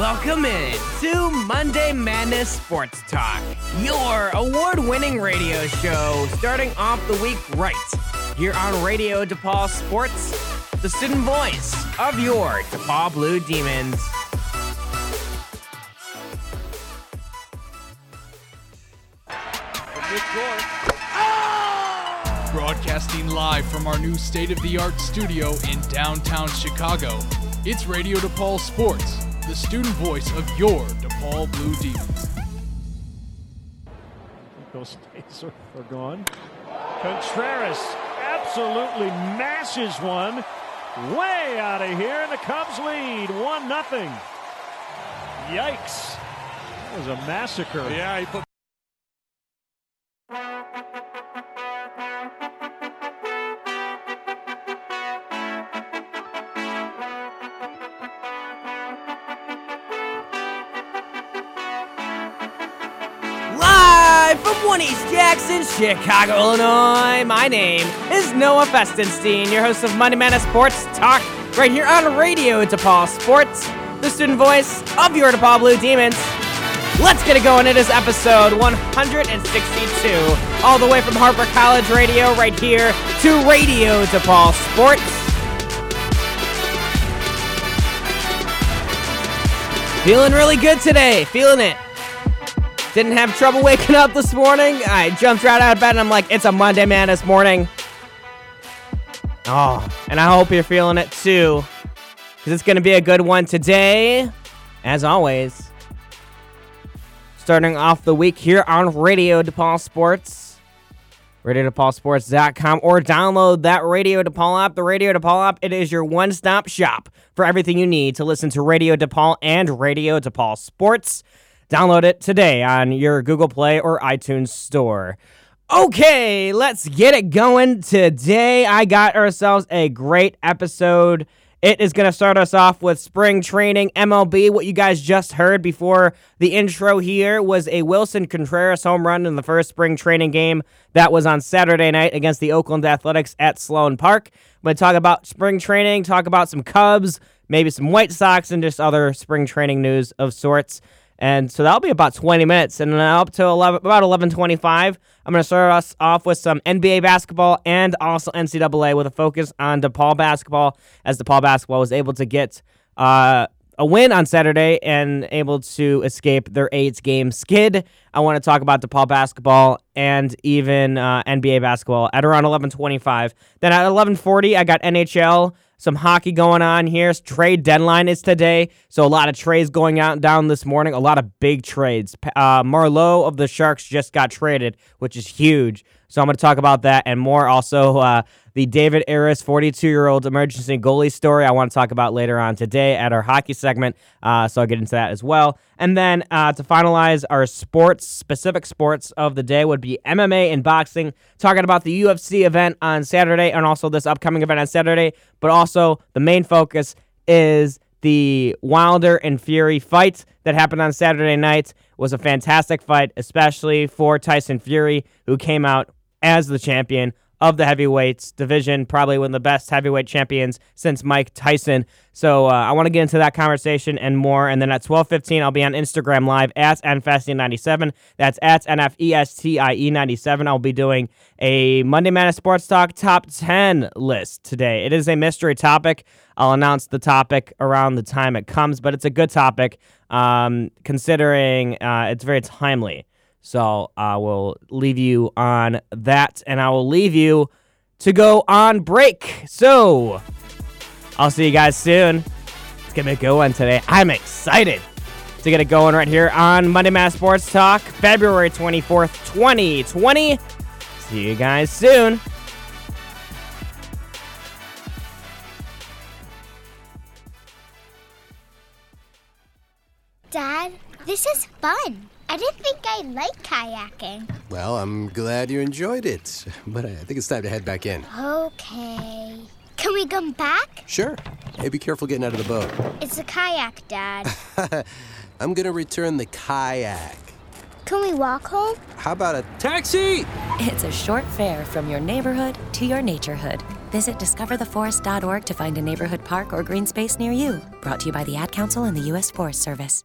Welcome in to Monday Madness Sports Talk, your award winning radio show starting off the week right here on Radio DePaul Sports, the student voice of your DePaul Blue Demons. Broadcasting live from our new state of the art studio in downtown Chicago, it's Radio DePaul Sports, the student voice of your DePaul Blue Demons. Those space are, are gone. Contreras absolutely mashes one way out of here, and the Cubs lead 1 nothing. Yikes. That was a massacre. Yeah, he put Live from One East Jackson, Chicago, Illinois. My name is Noah Festenstein, your host of Monday Madness Sports Talk, right here on Radio DePaul Sports, the student voice of your DePaul Blue Demons. Let's get it going. It is episode 162, all the way from Harper College Radio, right here to Radio DePaul Sports. Feeling really good today. Feeling it. Didn't have trouble waking up this morning. I jumped right out of bed and I'm like, it's a Monday Madness morning. Oh, and I hope you're feeling it too. Because it's going to be a good one today. As always, starting off the week here on Radio DePaul Sports. RadioDePaulSports.com or download that Radio DePaul app. The Radio DePaul app, it is your one stop shop for everything you need to listen to Radio DePaul and Radio DePaul Sports. Download it today on your Google Play or iTunes store. Okay, let's get it going. Today, I got ourselves a great episode. It is going to start us off with spring training MLB. What you guys just heard before the intro here was a Willson Contreras home run in the first spring training game that was on Saturday night against the Oakland Athletics at Sloan Park. I'm going to talk about spring training, talk about some Cubs, maybe some White Sox, and just other spring training news of sorts. And so that'll be about 20 minutes. And then up to 11, about 11.25, I'm going to start us off with some NBA basketball and also NCAA with a focus on DePaul basketball, as DePaul basketball was able to get uh, a win on Saturday and able to escape their eight game skid. I want to talk about DePaul basketball and even uh, NBA basketball at around 11:25. Then at 11:40, I got NHL, some hockey going on here. Trade deadline is today, so a lot of trades going out and down this morning. A lot of big trades. Uh, Marleau of the Sharks just got traded, which is huge. So I'm going to talk about that and more. Also, uh, the David Ayres, 42 year old emergency goalie story, I want to talk about later on today at our hockey segment. Uh, so I'll get into that as well. And then uh, to finalize our sports, specific sports of the day would be MMA and boxing, talking about the UFC event on Saturday and also this upcoming event on Saturday. But also, the main focus is the Wilder and Fury fight that happened on Saturday night was a fantastic fight, especially for Tyson Fury, who came out as the champion of the heavyweights division, probably one of the best heavyweight champions since Mike Tyson. So uh, I want to get into that conversation and more. And then at 12:15, I'll be on Instagram Live at nfestie97. That's at nfestie97. I'll be doing a Monday Madness Sports Talk top 10 list today. It is a mystery topic. I'll announce the topic around the time it comes, but it's a good topic um, considering uh, it's very timely. So I will leave you on that, and I will leave you to go on break. So I'll see you guys soon. It's gonna be a good one today. I'm excited to get it going right here on Monday Madness Sports Talk, February 24th, 2020. See you guys soon. Dad, this is fun. I didn't think I liked kayaking. Well, I'm glad you enjoyed it, but I think it's time to head back in. Okay. Can we come back? Sure. Hey, be careful getting out of the boat. It's a kayak, Dad. I'm gonna return the kayak. Can we walk home? How about a taxi? It's a short fare from your neighborhood to your naturehood. Visit discovertheforest.org to find a neighborhood park or green space near you. Brought to you by the Ad Council and the U.S. Forest Service.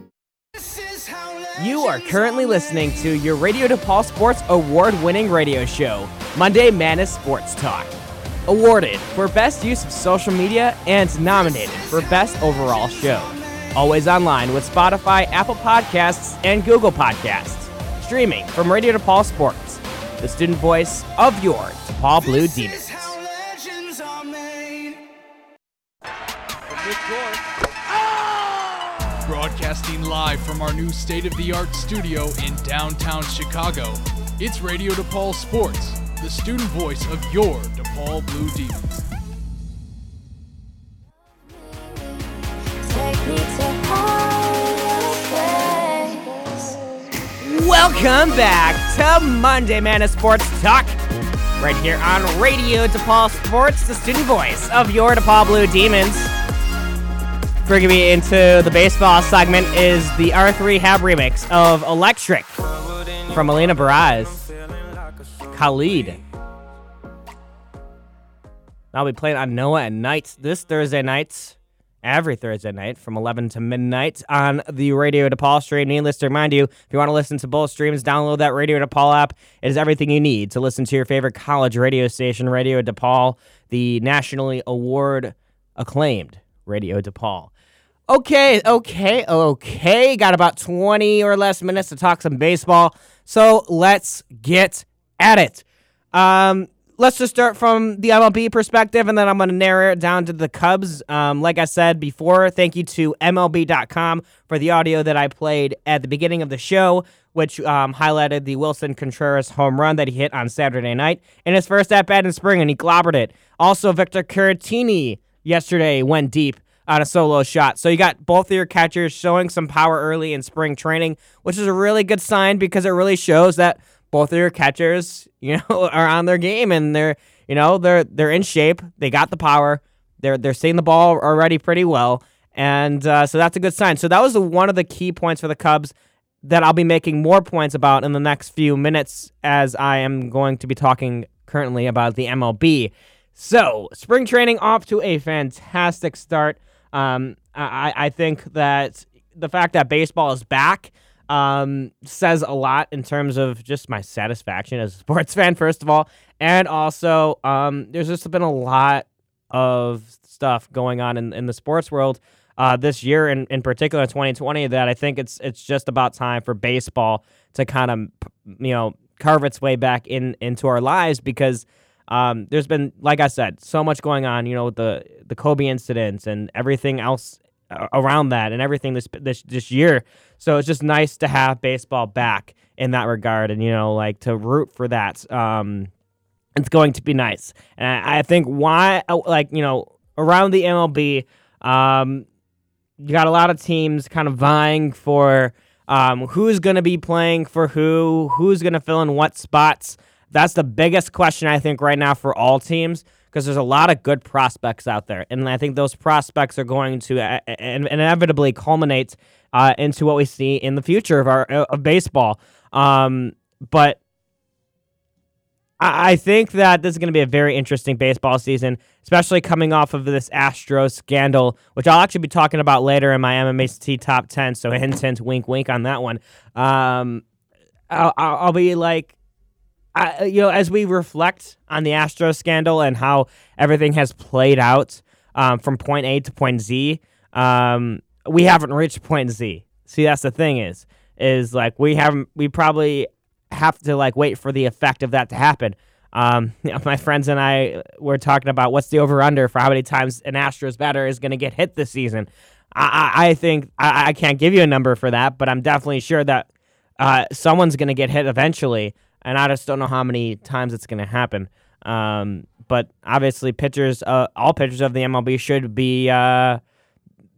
You are currently listening to your Radio DePaul Sports award winning radio show, Monday Madness Sports Talk. Awarded for Best Use of Social Media and nominated for Best Overall Show. Always online with Spotify, Apple Podcasts, and Google Podcasts. Streaming from Radio DePaul Sports, the student voice of your DePaul Blue Demons. Broadcasting live from our new state of the art studio in downtown Chicago, it's Radio DePaul Sports, the student voice of your DePaul Blue Demons. Welcome back to Monday Madness Sports Talk. Right here on Radio DePaul Sports, the student voice of your DePaul Blue Demons. Bringing me into the baseball segment is the R3HAB remix of Electric from Alina Baraz. Khalid. I'll be playing on Noah at night this Thursday night, every Thursday night from 11 to midnight on the Radio DePaul stream. Needless to remind you, if you want to listen to both streams, download that Radio DePaul app. It is everything you need to listen to your favorite college radio station, Radio DePaul, the nationally award acclaimed Radio DePaul. Okay, okay, okay. Got about 20 or less minutes to talk some baseball. So let's get at it. Um, let's just start from the MLB perspective, and then I'm going to narrow it down to the Cubs. Um, like I said before, thank you to MLB.com for the audio that I played at the beginning of the show, which um, highlighted the Willson Contreras home run that he hit on Saturday night in his first at bat in spring, and he clobbered it. Also, Victor Caratini yesterday went deep on a solo shot. So you got both of your catchers showing some power early in spring training, which is a really good sign because it really shows that both of your catchers, you know, are on their game and they're, you know, they're they're in shape. They got the power. They're they're seeing the ball already pretty well, and uh, so that's a good sign. So that was one of the key points for the Cubs that I'll be making more points about in the next few minutes as I am going to be talking currently about the MLB. So spring training off to a fantastic start. Um, I, I think that the fact that baseball is back um, says a lot in terms of just my satisfaction as a sports fan, first of all. And also, um, there's just been a lot of stuff going on in, in the sports world uh, this year, in, in particular 2020, that I think it's it's just about time for baseball to kind of, you know, carve its way back in into our lives because um, there's been, like I said, so much going on. You know, with the the Kobe incidents and everything else around that, and everything this this this year. So it's just nice to have baseball back in that regard, and you know, like to root for that. Um, it's going to be nice, and I, I think why, uh, like you know, around the MLB, um, you got a lot of teams kind of vying for um, who's going to be playing for who, who's going to fill in what spots. That's the biggest question I think right now for all teams because there's a lot of good prospects out there, and I think those prospects are going to uh, inevitably culminate uh, into what we see in the future of our uh, of baseball. Um, but I think that this is going to be a very interesting baseball season, especially coming off of this Astros scandal, which I'll actually be talking about later in my MMAC top 10. So, hint, hint, wink, wink on that one. Um, I'll, I'll be like, I, you know, as we reflect on the Astros scandal and how everything has played out um, from point A to point Z, um, we haven't reached point Z. See, that's the thing is, is like we haven't, we probably have to like wait for the effect of that to happen. Um, you know, my friends and I were talking about what's the over under for how many times an Astros batter is going to get hit this season. I, I think I, I, can't give you a number for that, but I'm definitely sure that uh, someone's going to get hit eventually, and I just don't know how many times it's going to happen. Um, but obviously, pitchers, uh, all pitchers of the MLB should be uh,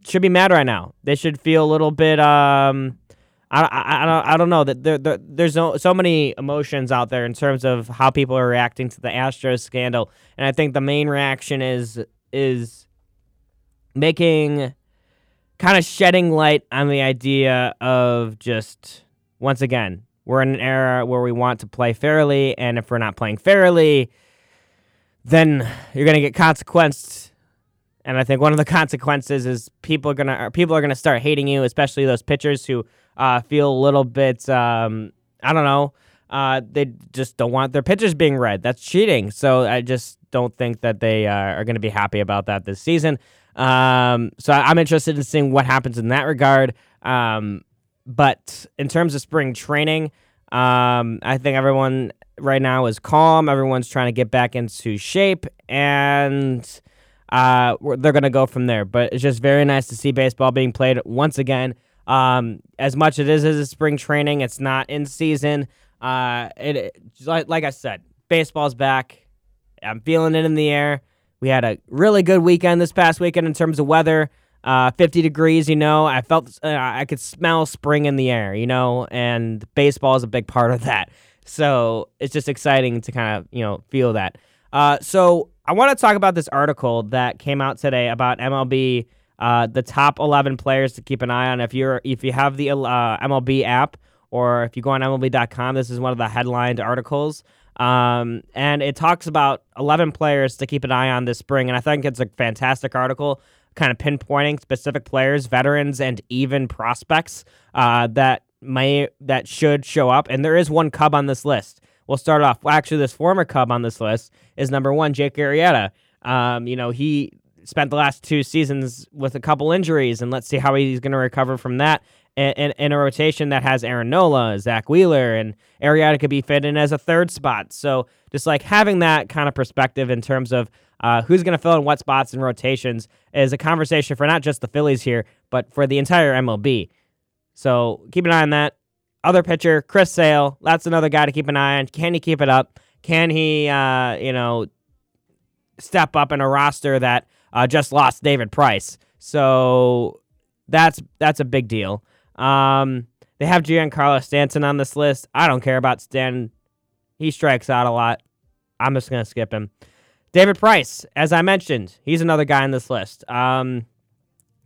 should be mad right now. They should feel a little bit. Um, I, I, I don't I don't know that there, there there's no, so many emotions out there in terms of how people are reacting to the Astros scandal, and I think the main reaction is is making kind of shedding light on the idea of just once again we're in an era where we want to play fairly, and if we're not playing fairly, then you're gonna get consequenced. And I think one of the consequences is people are gonna people are gonna start hating you, especially those pitchers who uh, feel a little bit um, I don't know. Uh, they just don't want their pitchers being read. That's cheating. So I just don't think that they uh, are going to be happy about that this season. Um, so I'm interested in seeing what happens in that regard. Um, but in terms of spring training, um, I think everyone right now is calm. Everyone's trying to get back into shape, and uh, they're going to go from there. But it's just very nice to see baseball being played once again. Um, as much as it is as a spring training, it's not in season. Uh, it, it like, like I said, baseball's back. I'm feeling it in the air. We had a really good weekend this past weekend in terms of weather. Uh, 50 degrees, you know. I felt uh, I could smell spring in the air, you know, and baseball is a big part of that. So it's just exciting to kind of, you know, feel that. Uh, so I want to talk about this article that came out today about MLB, uh, the top 11 players to keep an eye on. If you're if you have the uh, MLB app or if you go on MLB.com, this is one of the headlined articles. Um, and it talks about 11 players to keep an eye on this spring. And I think it's a fantastic article, kind of pinpointing specific players, veterans, and even prospects uh, that may that should show up. And there is one Cub on this list. We'll start off. Well, actually, this former Cub on this list is number one, Jake Arrieta. Um, you know, he spent the last two seasons with a couple injuries, and let's see how he's going to recover from that in, in, a rotation that has Aaron Nola, Zack Wheeler, and Arrieta could be fit in as a third spot. So just like having that kind of perspective in terms of uh, who's going to fill in what spots and rotations is a conversation for not just the Phillies here, but for the entire MLB. So keep an eye on that. Other pitcher, Chris Sale. That's another guy to keep an eye on. Can he keep it up? Can he, uh, you know, step up in a roster that uh, just lost David Price? So that's that's a big deal. Um, they have Giancarlo Stanton on this list. I don't care about Stanton. He strikes out a lot. I'm just gonna skip him. David Price, as I mentioned, he's another guy on this list. Um,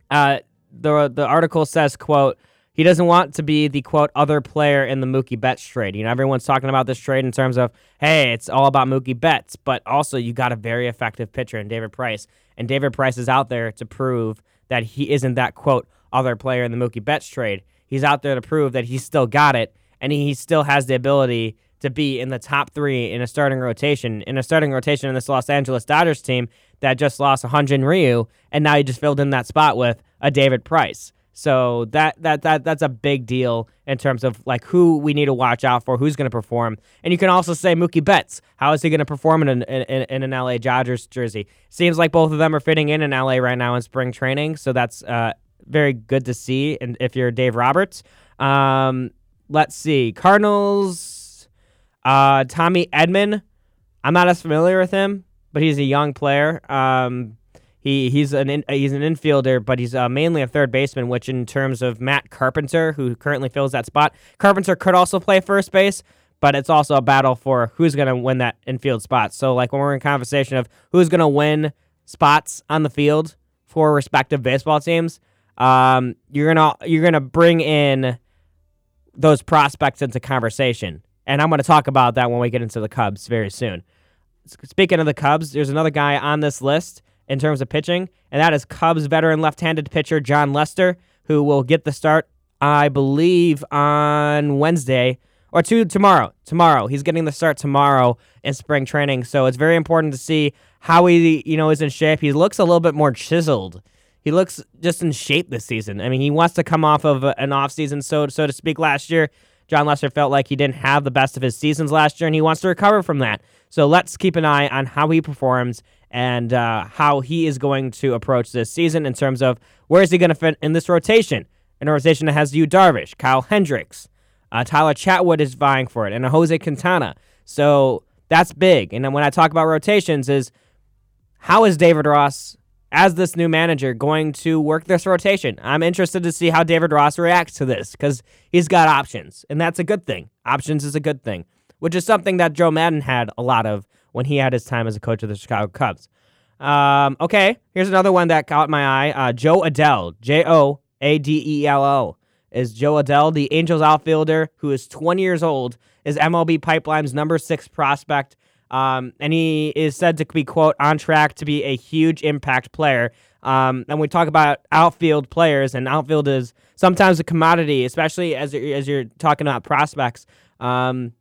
uh, the the article says, "quote He doesn't want to be the quote other player in the Mookie Betts trade. You know, everyone's talking about this trade in terms of, hey, it's all about Mookie Betts, but also you got a very effective pitcher in David Price, and David Price is out there to prove that he isn't that quote other player in the Mookie Betts trade. He's out there to prove that he's still got it and he still has the ability to be in the top three in a starting rotation. In a starting rotation in this Los Angeles Dodgers team that just lost Hyun-Jin Ryu, and now he just filled in that spot with a David Price. So that that that that's a big deal in terms of like who we need to watch out for, who's going to perform, and you can also say Mookie Betts. How is he going to perform in an in, in, an LA Dodgers jersey? Seems like both of them are fitting in in LA right now in spring training, so that's uh, very good to see. And if you're Dave Roberts, um, let's see, Cardinals, uh, Tommy Edman. I'm not as familiar with him, but he's a young player. Um, he he's an in, he's an infielder, but he's uh, mainly a third baseman. Which, in terms of Matt Carpenter, who currently fills that spot, Carpenter could also play first base, but it's also a battle for who's going to win that infield spot. So, like when we're in conversation of who's going to win spots on the field for respective baseball teams, um, you're gonna you're gonna bring in those prospects into conversation, and I'm gonna talk about that when we get into the Cubs very soon. Speaking of the Cubs, there's another guy on this list in terms of pitching, and that is Cubs veteran left-handed pitcher Jon Lester, who will get the start, I believe, on Wednesday or two tomorrow. Tomorrow, he's getting the start tomorrow in spring training, so it's very important to see how he, you know, is in shape. He looks a little bit more chiseled he looks just in shape this season. I mean, he wants to come off of an off season, so so to speak. Last year, Jon Lester felt like he didn't have the best of his seasons last year, and he wants to recover from that. So let's keep an eye on how he performs and uh, how he is going to approach this season in terms of where is he going to fit in this rotation. An organization that has Yu Darvish, Kyle Hendricks, uh, Tyler Chatwood is vying for it, and a Jose Quintana. So That's big. And then when I talk about rotations, is how is David Ross as this new manager going to work this rotation? I'm interested to see how David Ross reacts to this because he's got options, and that's a good thing. Options is a good thing, which is something that Joe Maddon had a lot of when he had his time as a coach of the Chicago Cubs. Um, okay, here's another one that caught my eye. Uh, Jo Adell, J O A D E L O, is Jo Adell, the Angels outfielder who is 20 years old, is MLB Pipeline's number six prospect. Um, and he is said to be, quote, on track to be a huge impact player. Um, and we talk about outfield players, and outfield is sometimes a commodity, especially as, as you're talking about prospects. Um,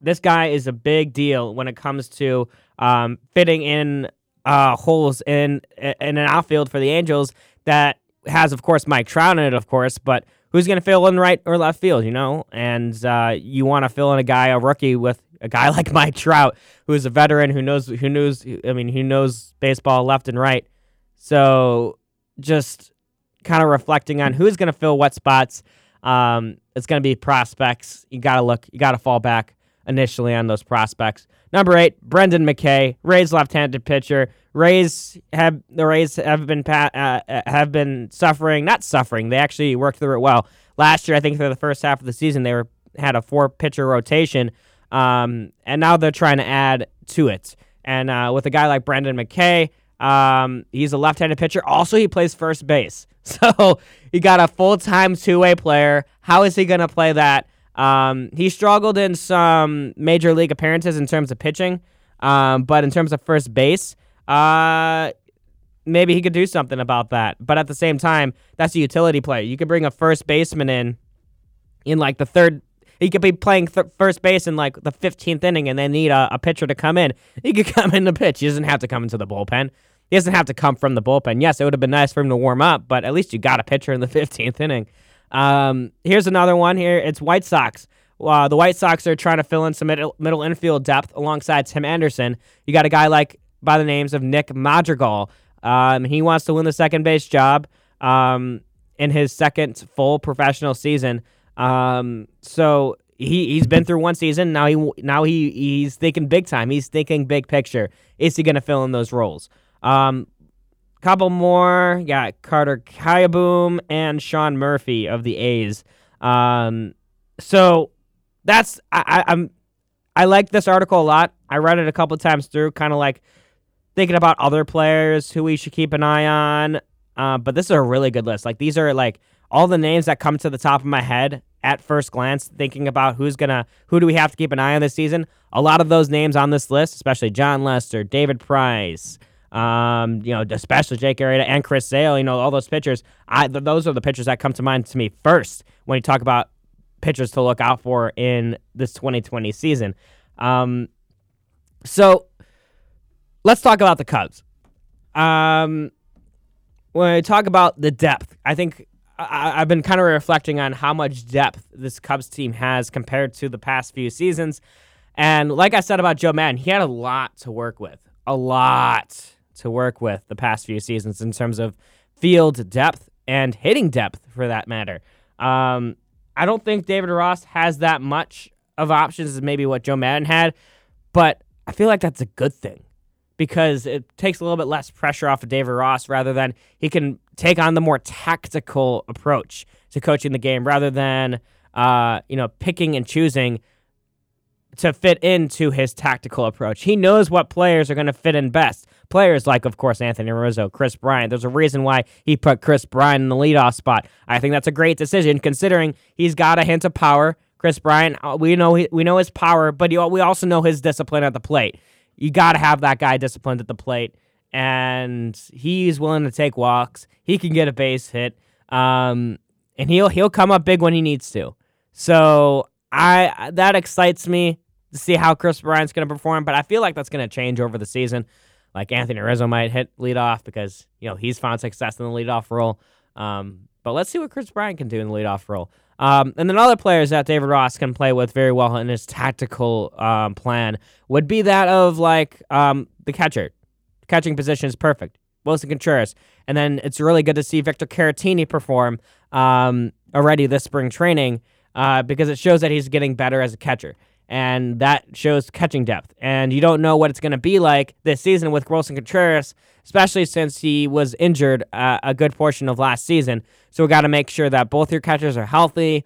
this guy is a big deal when it comes to um, fitting in uh, holes in in an outfield for the Angels that has, of course, Mike Trout in it, of course, but who's going to fill in right or left field, you know? And uh, you want to fill in a guy, a rookie, with a guy like Mike Trout, who is a veteran who knows who knows. I mean, who knows baseball left and right. So just kind of reflecting on who's going to fill what spots. Um, it's going to be prospects. You got to look. You got to fall back initially on those prospects. Number eight, Brendan McKay, Rays left-handed pitcher. Rays have the Rays have been uh, uh, have been suffering, not suffering. They actually worked through it well. Last year, I think for the first half of the season, they were had a four-pitcher rotation, um, and now they're trying to add to it. And uh, with a guy like Brendan McKay, um, he's a left-handed pitcher. Also, he plays first base, so he got a full-time two-way player. How is he going to play that? Um, he struggled in some major league appearances in terms of pitching, um, but in terms of first base, uh, maybe he could do something about that. But at the same time, that's a utility player. You could bring a first baseman in, in like the third. He could be playing th- first base in like the 15th inning, and they need a, a pitcher to come in. He could come in the pitch. He doesn't have to come into the bullpen. He doesn't have to come from the bullpen. Yes, it would have been nice for him to warm up, but at least you got a pitcher in the 15th inning. Um, here's another one here. It's White Sox. Uh, the White Sox are trying to fill in some middle, middle infield depth alongside Tim Anderson. You got a guy like by the names of Nick Madrigal. Um, he wants to win the second base job um, in his second full professional season. Um, so he he's been through one season. Now he now he he's thinking big time. He's thinking big picture. Is he going to fill in those roles? Um, couple more. Yeah, Carter Kieboom and Sean Murphy of the A's. Um, so that's I, I, I'm I like this article a lot. I read it a couple times through, kind of like thinking about other players who we should keep an eye on. Uh, but this is a really good list. Like these are like all the names that come to the top of my head at first glance, thinking about who's gonna who do we have to keep an eye on this season. A lot of those names on this list, especially Jon Lester, David Price, um, you know, especially Jake Arrieta and Chris Sale, you know, all those pitchers. I th- those are the pitchers that come to mind to me first when you talk about pitchers to look out for in this 2020 season. Um, so let's talk about the Cubs. Um, when I talk about the depth, I think I, have been kind of reflecting on how much depth this Cubs team has compared to the past few seasons. And like I said about Joe Maddon, he had a lot to work with. A lot to work with the past few seasons in terms of field depth and hitting depth for that matter. Um, I don't think David Ross has that much of options as maybe what Joe Maddon had, but I feel like that's a good thing because it takes a little bit less pressure off of David Ross rather than he can take on the more tactical approach to coaching the game rather than uh, you know picking and choosing to fit into his tactical approach. He knows what players are going to fit in best. Players like, of course, Anthony Rizzo, Kris Bryant. There's a reason why he put Kris Bryant in the leadoff spot. I think that's a great decision considering he's got a hint of power. Kris Bryant, uh, we know we know his power, but we also know his discipline at the plate. You got to have that guy disciplined at the plate, and he's willing to take walks. He can get a base hit, um, and he'll he'll come up big when he needs to. So I that excites me to see how Kris Bryant's going to perform, but I feel like that's going to change over the season. Like Anthony Rizzo might hit leadoff because you know he's found success in the leadoff role. Um, but let's see what Kris Bryant can do in the leadoff role. Um, and then other players that David Ross can play with very well in his tactical um, plan would be that of like um, the catcher. Catching position is perfect. Willson Contreras. And then it's really good to see Victor Caratini perform um, already this spring training uh, because it shows that he's getting better as a catcher. And that shows catching depth. And you don't know what it's going to be like this season with Willson Contreras, especially since he was injured uh, a good portion of last season. So we got to make sure that both your catchers are healthy,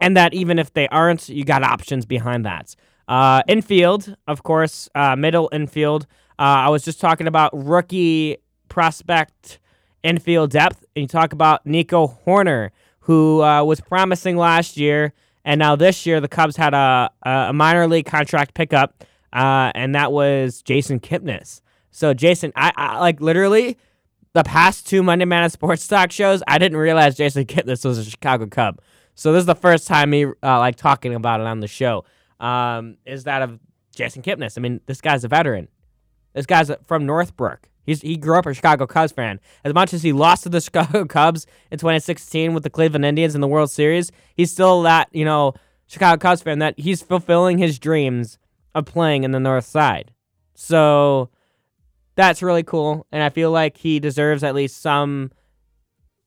and that even if they aren't, you got options behind that. Uh, infield, of course, uh, middle infield. Uh, I was just talking about rookie prospect infield depth, and you talk about Nico Hoerner, who uh, was promising last year, and now this year the Cubs had a, a minor league contract pickup, uh, and that was Jason Kipnis. So Jason, I, I like literally the past two Monday Man Sports Talk shows, I didn't realize Jason Kipnis was a Chicago Cub. So this is the first time me uh, like talking about it on the show. Um, is that of Jason Kipnis? I mean, this guy's a veteran. This guy's from Northbrook. He's, he grew up a Chicago Cubs fan. As much as he lost to the Chicago Cubs in 2016 with the Cleveland Indians in the World Series, he's still that, you know, Chicago Cubs fan that he's fulfilling his dreams of playing in the North Side. So that's really cool. And I feel like he deserves at least some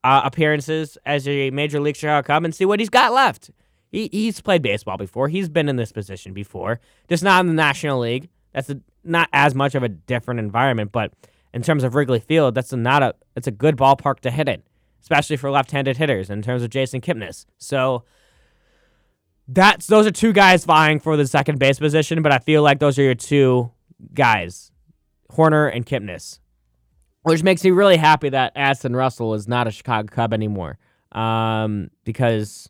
uh, appearances as a Major League Chicago Cub and see what he's got left. He, he's played baseball before. He's been in this position before, just not in the National League. That's a, not as much of a different environment, but in terms of Wrigley Field, that's not a it's a good ballpark to hit in, especially for left-handed hitters. In terms of Jason Kipnis, so that's those are two guys vying for the second base position, but I feel like those are your two guys, Hoerner and Kipnis, which makes me really happy that Addison Russell is not a Chicago Cub anymore, um, because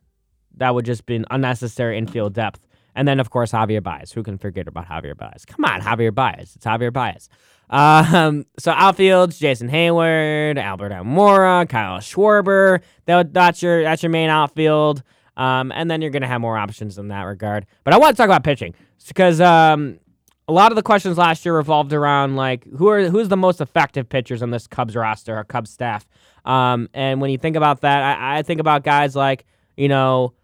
that would just be an unnecessary infield depth. And then, of course, Javier Baez. Who can forget about Javier Baez? Come on, Javier Baez. It's Javier Baez. Um, so outfields, Jason Heyward, Albert Almora, Kyle Schwarber. That, that's your that's your main outfield. Um, and then you're gonna have more options in that regard. But I want to talk about pitching because um, a lot of the questions last year revolved around like who are who's the most effective pitchers on this Cubs roster or Cubs staff. Um, and when you think about that, I, I think about guys like you know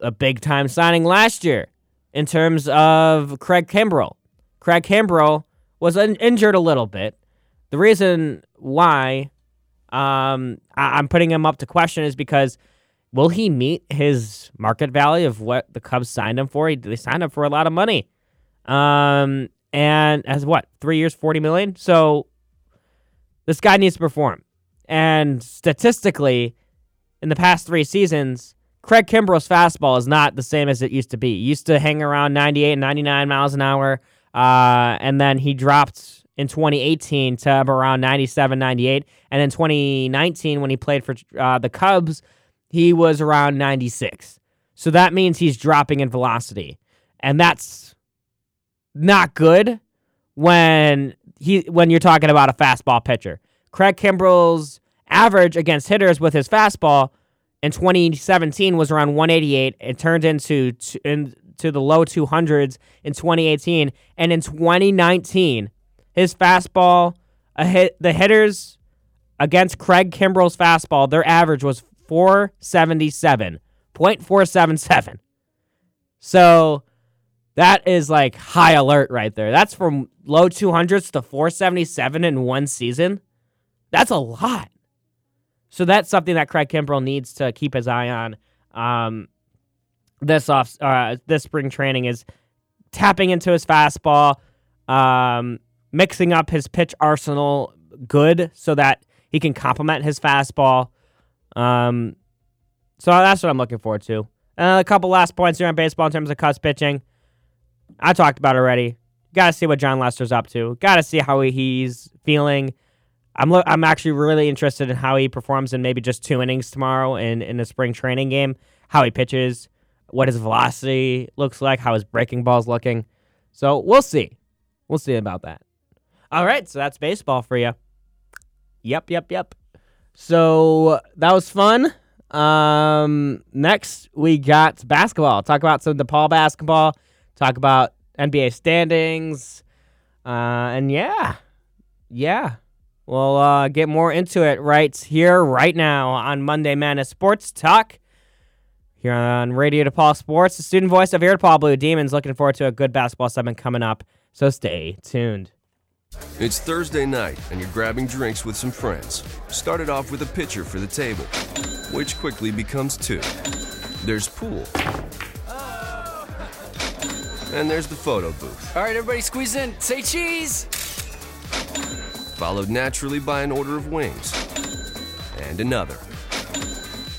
a big time signing last year in terms of Craig Kimbrel. Craig Kimbrel was in- injured a little bit. The reason why um, I- I'm putting him up to question is because will he meet his market value of what the Cubs signed him for? He, they signed him for a lot of money. Um, and as what, three years, 40 million? So this guy needs to perform. And statistically, in the past three seasons, Craig Kimbrel's fastball is not the same as it used to be. Used to hang around 98 and 99 miles an hour. Uh, and then he dropped in 2018 to around 97, 98. And in 2019, when he played for uh, the Cubs, he was around 96. So that means he's dropping in velocity. And that's not good when he when you're talking about a fastball pitcher. Craig Kimbrel's average against hitters with his fastball in 2017 was around 188. It turned into into the low 200s in 2018, and in 2019, his fastball, hit, the hitters against Craig Kimbrel's fastball, their average was 477, 0.477. So that is like high alert right there. That's from low 200s to 477 in one season. That's a lot. So that's something that Craig Kimbrel needs to keep his eye on um, this off uh, this spring training is tapping into his fastball, um, mixing up his pitch arsenal good so that he can complement his fastball. Um, so that's what I'm looking forward to. A couple last points here on baseball in terms of cuts pitching. I talked about already. Got to see what Jon Lester's up to. Got to see how he's feeling. I'm lo- I'm actually really interested in how he performs in maybe just two innings tomorrow in in the spring training game. How he pitches, what his velocity looks like, how his breaking ball's looking. So we'll see. We'll see about that. All right, so that's baseball for you. Yep, yep, yep. So that was fun. Um, next we got basketball. Talk about some DePaul basketball. Talk about NBA standings. Uh, and yeah, yeah, we'll uh, get more into it right here, right now on Monday Madness Sports Talk here on Radio DePaul Sports. The student voice of your DePaul Blue Demons. Looking forward to a good basketball segment coming up. So stay tuned. It's Thursday night, and you're grabbing drinks with some friends. Started off with a pitcher for the table, which quickly becomes two. There's pool. And there's the photo booth, All right, everybody squeeze in. Say cheese. followed naturally by an order of wings. And another.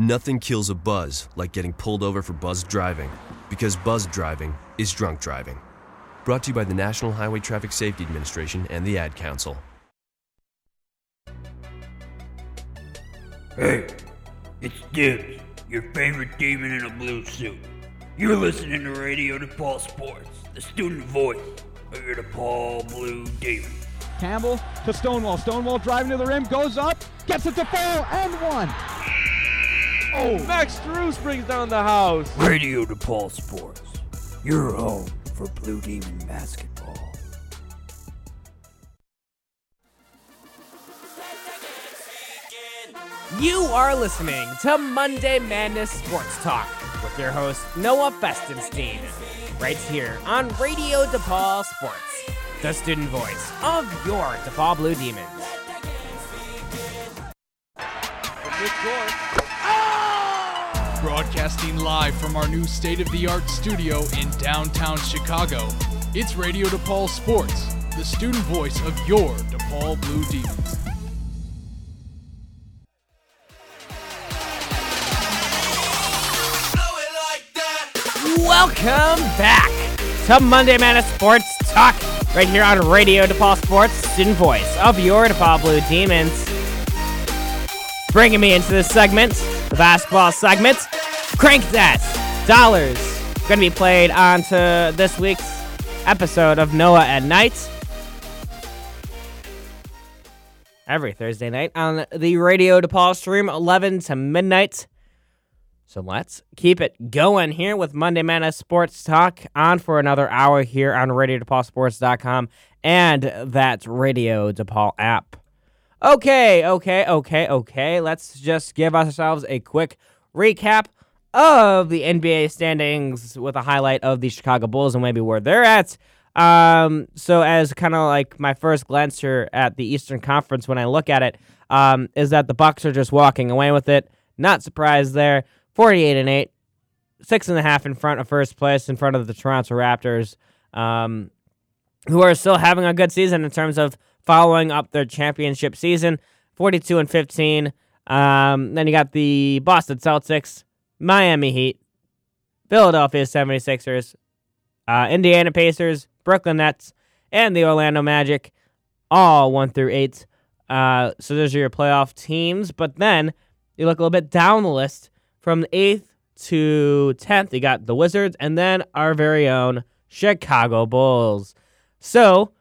Nothing kills a buzz like getting pulled over for buzz driving, because buzz driving is drunk driving. Brought to you by the National Highway Traffic Safety Administration and the Ad Council. Hey, it's Dibs, your favorite demon in a blue suit. You're listening to Radio DePaul Sports, the student voice of your DePaul Blue Demon. Campbell to Stonewall. Stonewall driving to the rim, goes up, gets it to fall, and one. Oh, Max Strus brings down the house. Radio DePaul Sports, your home for Blue Demon basketball. You are listening to Monday Madness Sports Talk with your host, Noah Festenstein, right here on Radio DePaul Sports, the student voice of your DePaul Blue Demons. Broadcasting live from our new state of the art studio in downtown Chicago, it's Radio DePaul Sports, the student voice of your DePaul Blue Demons. Welcome back to Monday Madness Sports Talk right here on Radio DePaul Sports, student voice of your DePaul Blue Demons. Bringing me into this segment, the basketball segment, Crank That Dollars. Going to be played onto this week's episode of Noah at Night. Every Thursday night on the Radio DePaul stream, 11 to midnight. So let's keep it going here with Monday Madness Sports Talk on for another hour here on RadioDePaulSports.com and that Radio DePaul app. Okay, okay, okay, okay. Let's just give ourselves a quick recap of the NBA standings with a highlight of the Chicago Bulls and maybe where they're at. Um, so as kind of like my first glance here at the Eastern Conference when I look at it, um, is that the Bucks are just walking away with it. Not surprised there. 48 and 8, six and a half in front of first place, in front of the Toronto Raptors, um, who are still having a good season in terms of following up their championship season. 42 and 15. Um, then you got the Boston Celtics, Miami Heat, Philadelphia 76ers, uh, Indiana Pacers, Brooklyn Nets, and the Orlando Magic, all one through eight. Uh, so those are your playoff teams. But then you look a little bit down the list from the 8th to 10th, you got the Wizards and then our very own Chicago Bulls. So,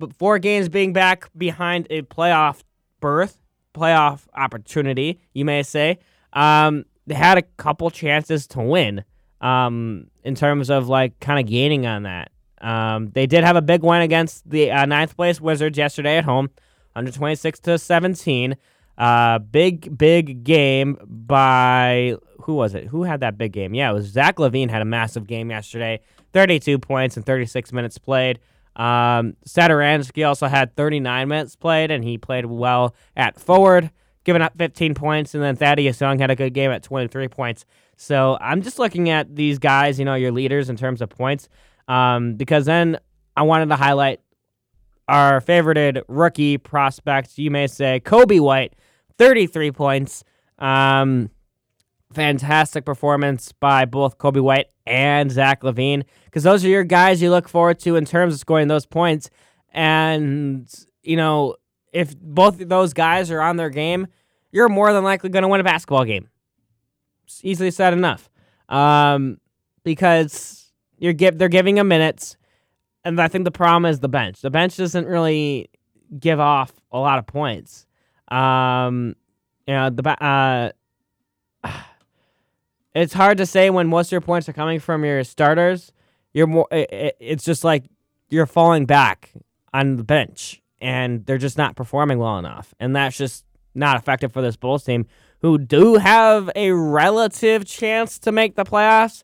but four games being back behind a playoff berth, playoff opportunity, you may say, um, they had a couple chances to win um, in terms of like kind of gaining on that. Um, they did have a big win against the uh, ninth place Wizards yesterday at home, 126 to 17. Uh, big, big game by who was it? Who had that big game? Yeah, it was Zach LaVine had a massive game yesterday. 32 points in 36 minutes played. Um, Satoransky also had 39 minutes played, and he played well at forward, giving up 15 points. And then Thaddeus Young had a good game at 23 points. So I'm just looking at these guys, you know, your leaders in terms of points, um, because then I wanted to highlight our favorited rookie prospect, you may say, Coby White, 33 points. Um, fantastic performance by both Coby White and Zach LaVine, because those are your guys you look forward to in terms of scoring those points. And, you know, if both of those guys are on their game, you're more than likely going to win a basketball game. It's easily said enough. Um, because you're give, they're giving them minutes. And I think the problem is the bench. The bench doesn't really give off a lot of points. Um, you know, the uh, it's hard to say when most of your points are coming from your starters. You're more. It, it's just like you're falling back on the bench and they're just not performing well enough. And that's just not effective for this Bulls team who do have a relative chance to make the playoffs,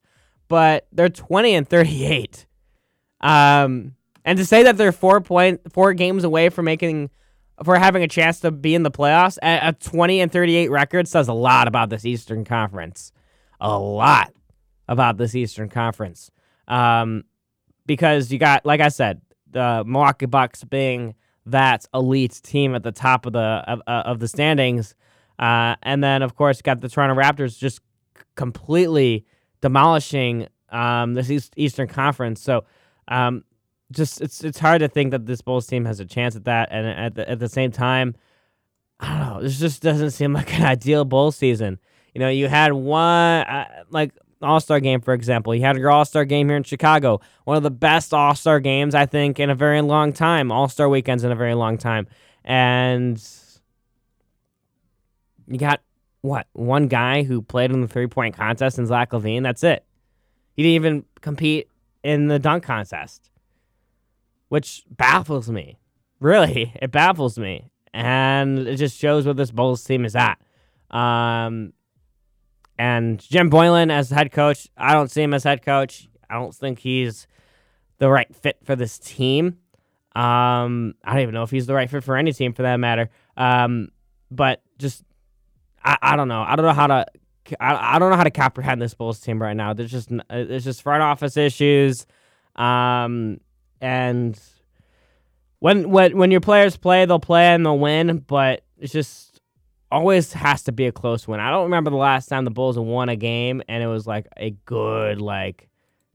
but they're 20 and 38. Um, and to say that they're four point four games away from making for having a chance to be in the playoffs at a 20 and 38 record says a lot about this Eastern Conference. A lot about this Eastern Conference. Um, because you got, like I said, the Milwaukee Bucks being that elite team at the top of the of, uh, of the standings, uh, and then of course you got the Toronto Raptors just completely demolishing um, this East, Eastern Conference. So um, just it's it's hard to think that this Bulls team has a chance at that, and at the at the same time, I don't know. This just doesn't seem like an ideal Bulls season. You know, you had one uh, like All Star game, for example. You had your All Star game here in Chicago, one of the best All Star games I think in a very long time. All Star weekends in a very long time, and you got what one guy who played in the three point contest in Zach LaVine. That's it. He didn't even compete in the dunk contest which baffles me. Really, it baffles me. And it just shows where this Bulls team is at. Um, and Jim Boylen as head coach, I don't see him as head coach. I don't think he's the right fit for this team. Um, I don't even know if he's the right fit for any team for that matter. Um, but just I, I don't know. I don't know how to I, I don't know how to comprehend this Bulls team right now. There's just there's just front office issues. Um, and when when when your players play, they'll play and they'll win, but it's just always has to be a close win. I don't remember the last time the Bulls won a game and it was like a good like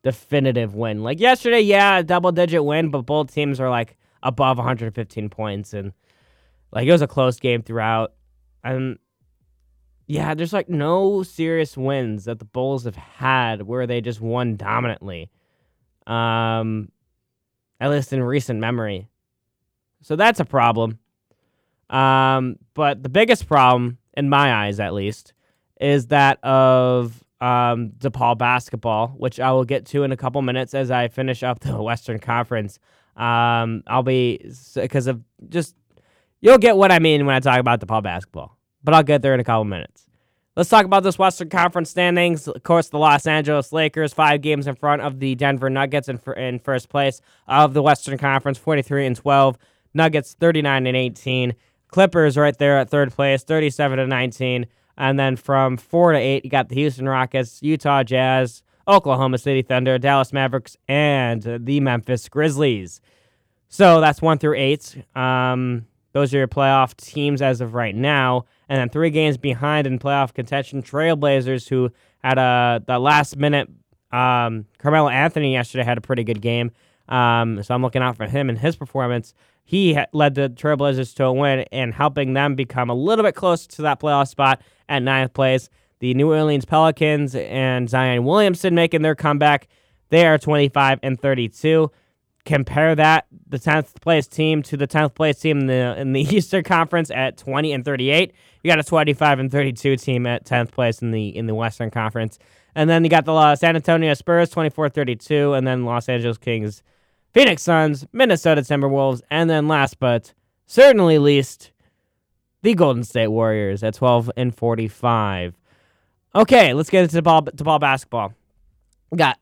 definitive win. Like yesterday, yeah, a double digit win, but both teams are like above 115 points and like it was a close game throughout. And yeah, there's like no serious wins that the Bulls have had where they just won dominantly. Um at least in recent memory. So that's a problem. Um, but the biggest problem, in my eyes at least, is that of um, DePaul basketball, which I will get to in a couple minutes as I finish up the Western Conference. Um, I'll be because of just you'll get what I mean when I talk about DePaul basketball, but I'll get there in a couple minutes. Let's talk about this Western Conference standings. Of course, the Los Angeles Lakers, five games in front of the Denver Nuggets in, in first place of the Western Conference, 43 and 12. Nuggets, 39 and 18. Clippers right there at third place, 37 to 19. And then from four to eight, you got the Houston Rockets, Utah Jazz, Oklahoma City Thunder, Dallas Mavericks, and the Memphis Grizzlies. So that's one through eight. Um, those are your playoff teams as of right now and then three games behind in playoff contention. Trailblazers, who had a the last minute, um, Carmelo Anthony yesterday had a pretty good game. Um, so I'm looking out for him and his performance. He led the Trailblazers to a win and helping them become a little bit closer to that playoff spot at ninth place. The New Orleans Pelicans and Zion Williamson making their comeback. They are 25 and 32 compare that the 10th place team to the 10th place team in the in the Eastern Conference at 20 and 38. You got a 25 and 32 team at 10th place in the in the Western Conference. And then you got the San Antonio Spurs 24-32 and then Los Angeles Kings, Phoenix Suns, Minnesota Timberwolves, and then last but certainly least the Golden State Warriors at 12 and 45. Okay, let's get into ball to ball basketball. We got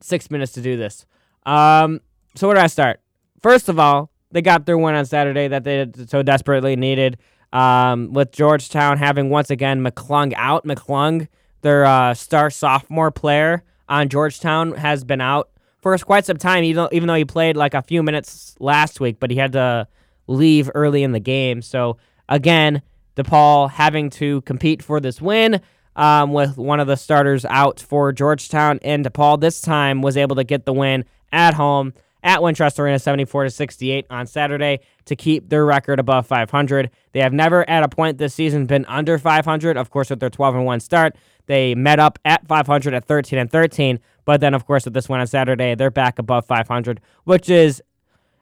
6 minutes to do this. Um so where do I start? First of all, they got their win on Saturday that they so desperately needed. Um, with Georgetown having once again McClung out. McClung, their uh, star sophomore player on Georgetown, has been out for quite some time. Even though, even though he played like a few minutes last week, but he had to leave early in the game. So again, DePaul having to compete for this win. Um, with one of the starters out for Georgetown and DePaul this time was able to get the win at home at Wintrust Arena 74 to 68 on Saturday to keep their record above 500. They have never at a point this season been under 500. Of course, with their 12 and 1 start, they met up at 500 at 13 and 13, but then of course with this one on Saturday, they're back above 500, which is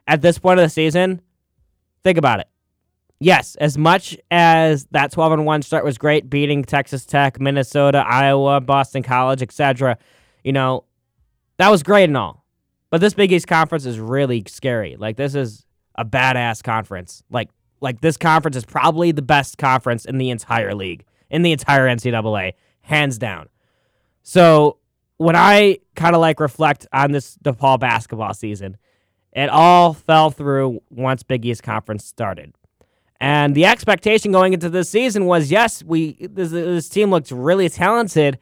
at this point of the season, think about it. Yes, as much as that 12 and 1 start was great beating Texas Tech, Minnesota, Iowa, Boston College, etc., you know, that was great and all But this Big East conference is really scary. Like this is a badass conference. Like like this conference is probably the best conference in the entire league, in the entire NCAA, hands down. So when I kind of like reflect on this DePaul basketball season, it all fell through once Big East conference started. And the expectation going into this season was yes, we this, this team looks really talented,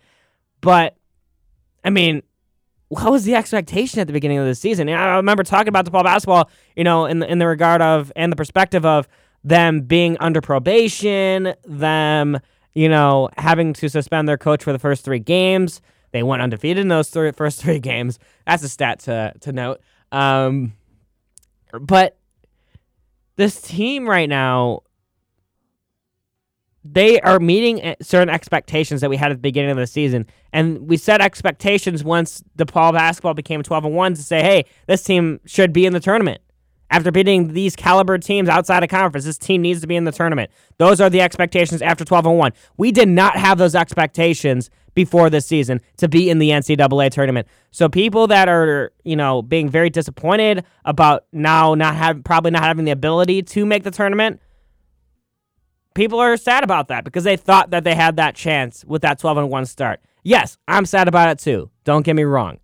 but I mean, what was the expectation at the beginning of the season? I remember talking about DePaul basketball, you know, in the, in the regard of and the perspective of them being under probation, them, you know, having to suspend their coach for the first three games. They went undefeated in those three, first three games. That's a stat to to note. Um, but this team right now, they are meeting certain expectations that we had at the beginning of the season. And we set expectations once DePaul basketball became 12 and 1 to say, hey, this team should be in the tournament. After beating these caliber teams outside of conference, this team needs to be in the tournament. Those are the expectations after 12 and 1. We did not have those expectations before this season to be in the NCAA tournament. So people that are, you know, being very disappointed about now not have probably not having the ability to make the tournament, people are sad about that because they thought that they had that chance with that 12 and 1 start. Yes, I'm sad about it too. Don't get me wrong.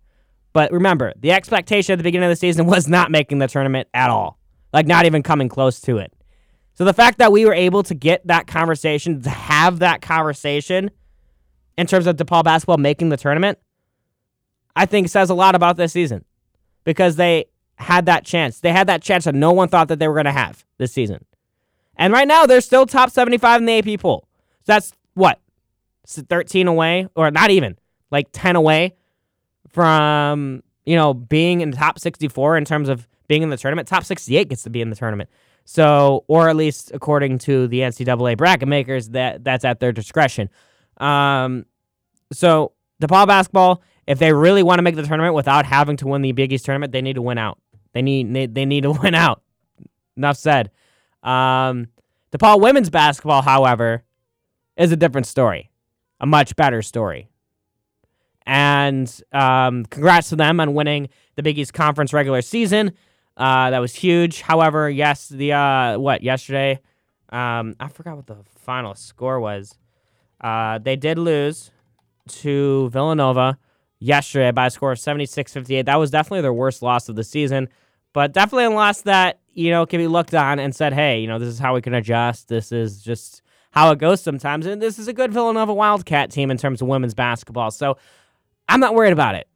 But remember, the expectation at the beginning of the season was not making the tournament at all. Like not even coming close to it. So the fact that we were able to get that conversation, to have that conversation in terms of DePaul basketball making the tournament, I think says a lot about this season. Because they had that chance. They had that chance that no one thought that they were going to have this season. And right now, they're still top 75 in the AP poll. So that's what? 13 away, or not even, like 10 away from, you know, being in the top 64 in terms of being in the tournament. Top 68 gets to be in the tournament. So, or at least according to the NCAA bracket makers, that that's at their discretion. Um, so DePaul basketball, if they really want to make the tournament without having to win the Big East tournament, they need to win out. They need they, they need to win out. Enough said. Um, DePaul women's basketball, however, is a different story, a much better story. And um, congrats to them on winning the Big East Conference regular season. Uh, that was huge. However, yes, the uh, what yesterday? Um, I forgot what the final score was. Uh, they did lose to Villanova yesterday by a score of 76-58. That was definitely their worst loss of the season, but definitely a loss that you know can be looked on and said, hey, you know this is how we can adjust. This is just how it goes sometimes, and this is a good Villanova Wildcat team in terms of women's basketball. So I'm not worried about it.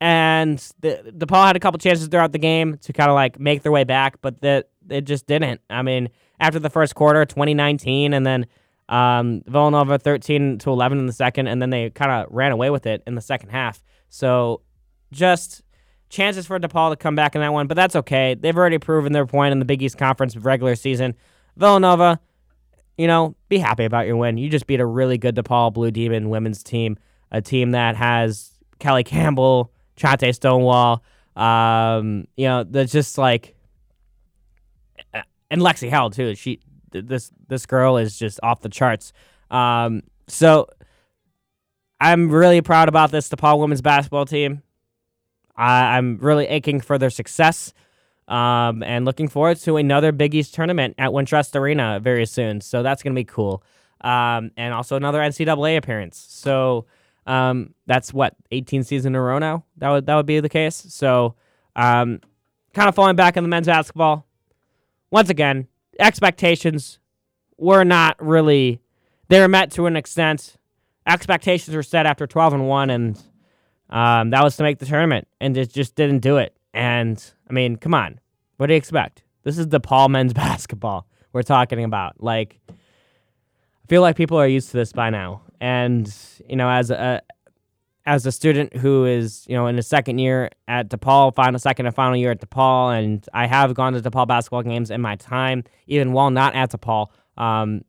And the DePaul had a couple chances throughout the game to kind of like make their way back, but that it just didn't. I mean, after the first quarter, 2019, and then um, Villanova 13 to 11 in the second, and then they kind of ran away with it in the second half. So just chances for DePaul to come back in that one, but that's okay. They've already proven their point in the Big East Conference regular season. Villanova, you know, be happy about your win. You just beat a really good DePaul Blue Demon women's team, a team that has Kelly Campbell, Chante Stonewall, um, you know, that's just like, and Lexi Howell too. She this this girl is just off the charts. Um, so I'm really proud about this DePaul women's basketball team. I, I'm really aching for their success. Um, and looking forward to another Big East tournament at Wintrust Arena very soon. So that's to be cool. Um, and also another NCAA appearance. So um, that's what 18 seasons in a row now. That would that would be the case. So um, kind of falling back in the men's basketball. Once again, expectations were not really they were met to an extent. Expectations were set after 12 and 1 and um, that was to make the tournament and it just didn't do it. And I mean, come on. What do you expect? This is DePaul men's basketball we're talking about. Like I feel like people are used to this by now. And you know, as a as a student who is, you know, in his second year at DePaul, final second and final year at DePaul, and I have gone to DePaul basketball games in my time, even while not at DePaul. Um,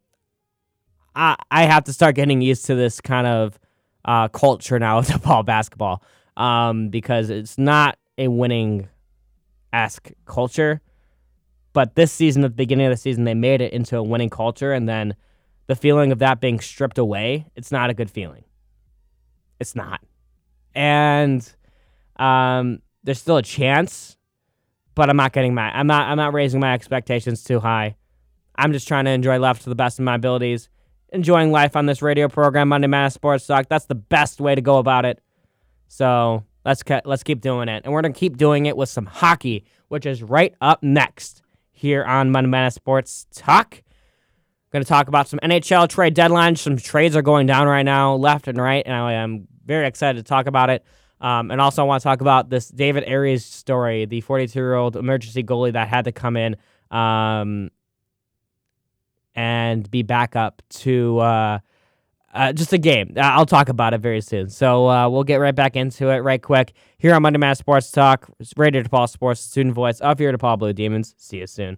I I have to start getting used to this kind of uh, culture now of DePaul basketball um, because it's not a winning esque culture. But this season, at the beginning of the season, they made it into a winning culture, and then the feeling of that being stripped away, it's not a good feeling. It's not. And um, there's still a chance, but I'm not getting my I'm not I'm not raising my expectations too high. I'm just trying to enjoy life to the best of my abilities, enjoying life on this radio program, Monday Madness Sports Talk. That's the best way to go about it. So let's let's keep doing it, and we're gonna keep doing it with some hockey, which is right up next here on Monday Madness Sports Talk. Going to talk about some NHL trade deadlines. Some trades are going down right now, left and right, and I am very excited to talk about it. Um, and also, I want to talk about this David Ayres story, the 42 year old emergency goalie that had to come in um, and be back up to uh, uh, just a game. I'll talk about it very soon. So uh, we'll get right back into it right quick here on Monday Madness Sports Talk, Radio DePaul Sports, student voice of your DePaul Blue Demons. See you soon.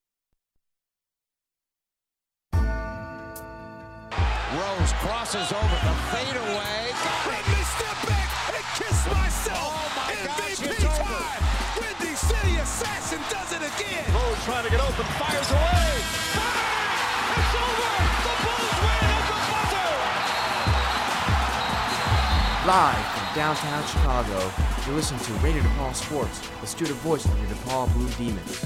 Rose crosses over the fadeaway. Let me step back and kiss myself. Oh my MVP gosh, time. Windy City Assassin does it again. Rose trying to get open, fires away. Bang! It's over. The Bulls win at the buzzer. Live from downtown Chicago, you're listening to Radio DePaul Sports, the student voice of your DePaul Blue Demons.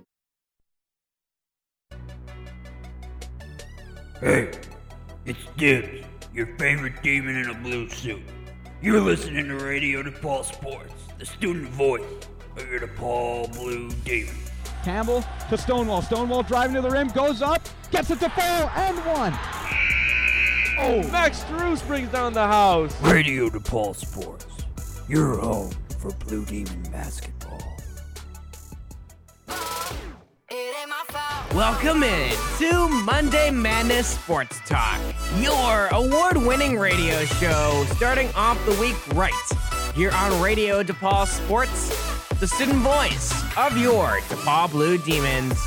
Hey, it's Dibs, your favorite demon in a blue suit. You're listening to Radio DePaul Sports, the student voice of your DePaul Blue Demon. Campbell to Stonewall. Stonewall driving to the rim, goes up, gets it to fall, and one. Oh, Max Strus brings down the house. Radio DePaul Sports, your home for Blue Demon basketball. Welcome in to Monday Madness Sports Talk, your award winning radio show starting off the week right here on Radio DePaul Sports, the student voice of your DePaul Blue Demons.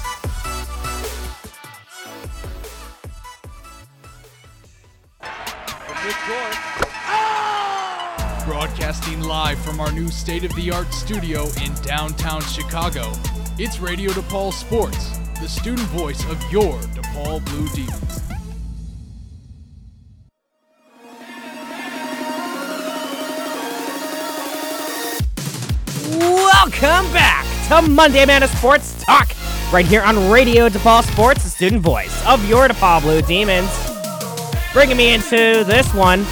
Broadcasting live from our new state of the art studio in downtown Chicago, it's Radio DePaul Sports, the student voice of your DePaul Blue Demons. Welcome back to Monday Madness Sports Talk, right here on Radio DePaul Sports, the student voice of your DePaul Blue Demons. Bringing me into this one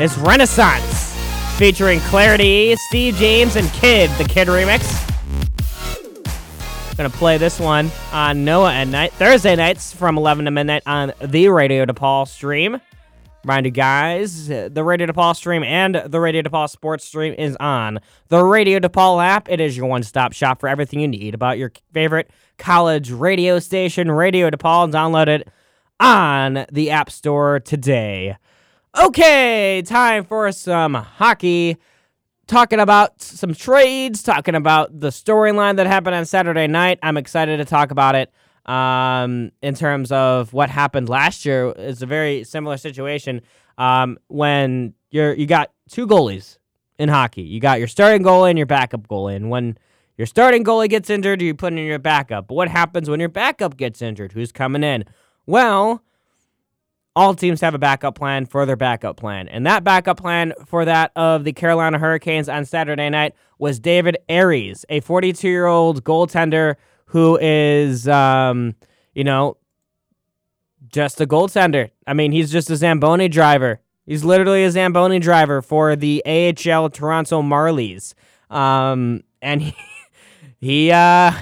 is Renaissance, featuring Clarity, Steve James, and Kid, the Kid remix. Gonna play this one on Noah at night, Thursday nights from 11 to midnight on the Radio DePaul stream. Remind you guys, the Radio DePaul stream and the Radio DePaul sports stream is on the Radio DePaul app. It is your one-stop shop for everything you need about your favorite college radio station, Radio DePaul. Download it on the App Store today. Okay, time for some hockey. Talking about some trades, talking about the storyline that happened on Saturday night. I'm excited to talk about it um, in terms of what happened last year. It's a very similar situation um, when you're you got two goalies in hockey. You got your starting goalie and your backup goalie. And when your starting goalie gets injured, you put in your backup. But what happens when your backup gets injured? Who's coming in? Well, all teams have a backup plan for their backup plan. And that backup plan for that of the Carolina Hurricanes on Saturday night was David Ayres, a 42 year old goaltender who is, um, you know, just a goaltender. I mean, he's just a Zamboni driver. He's literally a Zamboni driver for the AHL Toronto Marlies. Um, and he, he uh,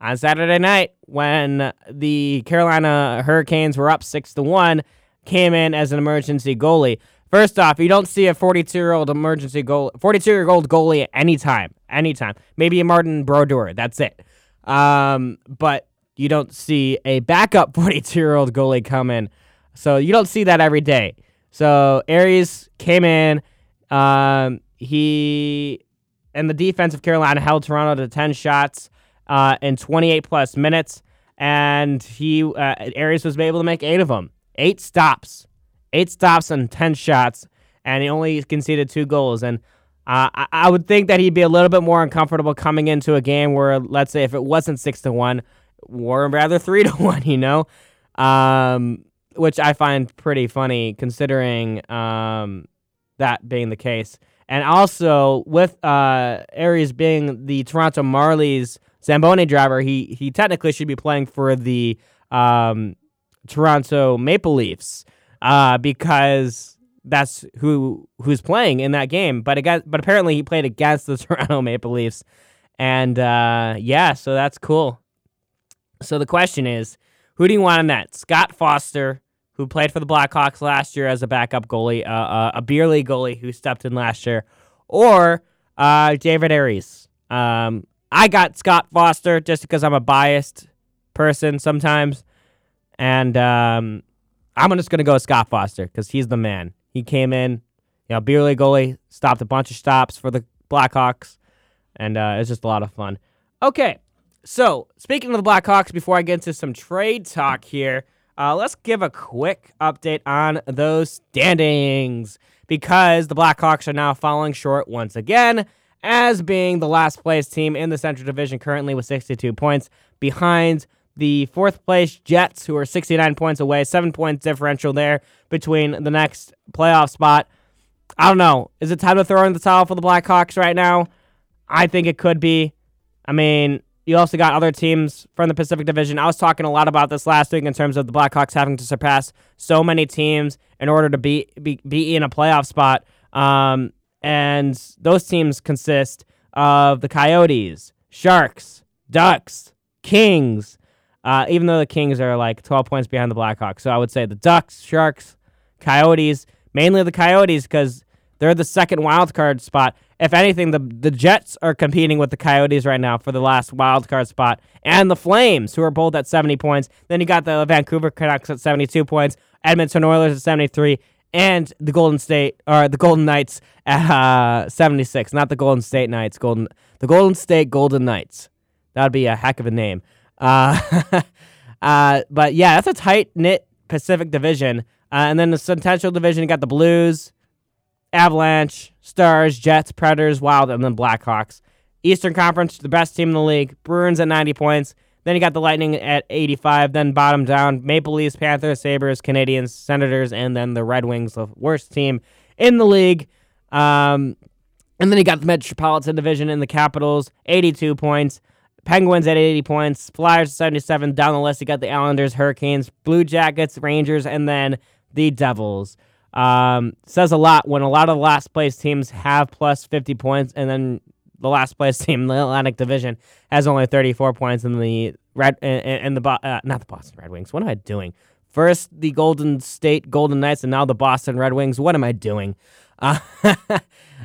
on Saturday night when the Carolina Hurricanes were up six to one, came in as an emergency goalie. First off, you don't see a 42 year old emergency goal, 42 year old goalie anytime, anytime. Maybe a Martin Brodeur. That's it. Um, but you don't see a backup 42 year old goalie come in. So you don't see that every day. So Ayres came in. Um, he and the defense of Carolina held Toronto to 10 shots uh, in 28 plus minutes, and he uh, Ayres was able to make eight of them, eight stops, eight stops and 10 shots, and he only conceded two goals. And uh, I, I would think that he'd be a little bit more uncomfortable coming into a game where, let's say, if it wasn't six to one, or rather three to one, you know, um, which I find pretty funny considering um, that being the case. And also with uh, Ayres being the Toronto Marlies Zamboni driver, he he technically should be playing for the um, Toronto Maple Leafs uh, because that's who who's playing in that game. But but apparently he played against the Toronto Maple Leafs, and uh, yeah, so that's cool. So the question is, who do you want in that? Scott Foster, who played for the Blackhawks last year as a backup goalie, uh, uh, a beer league goalie who stepped in last year, or uh, David Ayres. Um, I got Scott Foster just because I'm a biased person sometimes, and um, I'm just gonna go with Scott Foster because he's the man. He came in, you know, beer league goalie, stopped a bunch of stops for the Blackhawks, and uh, it's just a lot of fun. Okay, so speaking of the Blackhawks, before I get into some trade talk here. Uh, let's give a quick update on those standings because the Blackhawks are now falling short once again as being the last place team in the Central Division currently with 62 points behind the fourth place Jets, who are 69 points away, seven points differential there between the next playoff spot. I don't know. Is it time to throw in the towel for the Blackhawks right now? I think it could be. I mean, you also got other teams from the Pacific Division. I was talking a lot about this last week in terms of the Blackhawks having to surpass so many teams in order to be be, be in a playoff spot. Um, and those teams consist of the Coyotes, Sharks, Ducks, Kings. Uh, even though the Kings are like 12 points behind the Blackhawks, so I would say the Ducks, Sharks, Coyotes, mainly the Coyotes because they're the second wild card spot. If anything, the the Jets are competing with the Coyotes right now for the last wild card spot, and the Flames, who are both at 70 points. Then you got the Vancouver Canucks at 72 points, Edmonton Oilers at 73, and the Golden State or the Golden Knights at uh, 76. Not the Golden State Knights, Golden the Golden State Golden Knights. That'd be a heck of a name. Uh, uh, but yeah, that's a tight knit Pacific Division. Uh, and then the Central Division, you got the Blues, Avalanche, Stars, Jets, Predators, Wild, and then Blackhawks. Eastern Conference, the best team in the league. Bruins at 90 points. Then you got the Lightning at 85. Then bottom down, Maple Leafs, Panthers, Sabres, Canadiens, Senators, and then the Red Wings, the worst team in the league. Um, and then you got the Metropolitan Division in the Capitals, 82 points. Penguins at 80 points. Flyers 77. Down the list, you got the Islanders, Hurricanes, Blue Jackets, Rangers, and then the Devils. Um, says a lot when a lot of the last place teams have plus 50 points, and then the last place team, the Atlantic Division, has only 34 points, and the red and, the uh, not the Boston Red Wings. What am I doing? First the Golden State Golden Knights, and now the Boston Red Wings. What am I doing? Uh,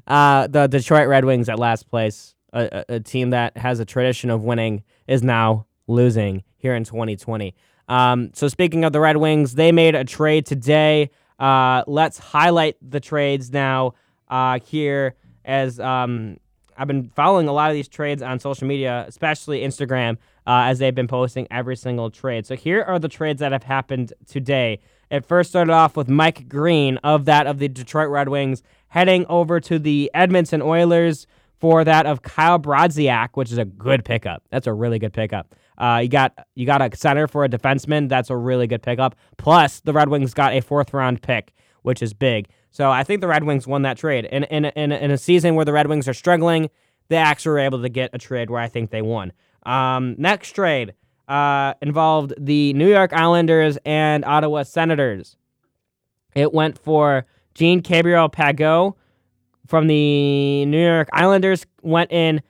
uh, the Detroit Red Wings at last place, a, a, team that has a tradition of winning, is now losing here in 2020. Um, so speaking of the Red Wings, they made a trade today. Uh, let's highlight the trades now uh, here as um, I've been following a lot of these trades on social media, especially Instagram, uh, as they've been posting every single trade. So here are the trades that have happened today. It first started off with Mike Green of that of the Detroit Red Wings heading over to the Edmonton Oilers for that of Kyle Brodziak, which is a good pickup. That's a really good pickup. Uh, you got you got a center for a defenseman. That's a really good pickup. Plus, the Red Wings got a fourth round pick, which is big. So I think the Red Wings won that trade. In in in, in a season where the Red Wings are struggling, they actually were able to get a trade where I think they won. Um, next trade uh, involved the New York Islanders and Ottawa Senators. It went for Jean Gabriel Pageau from the New York Islanders went in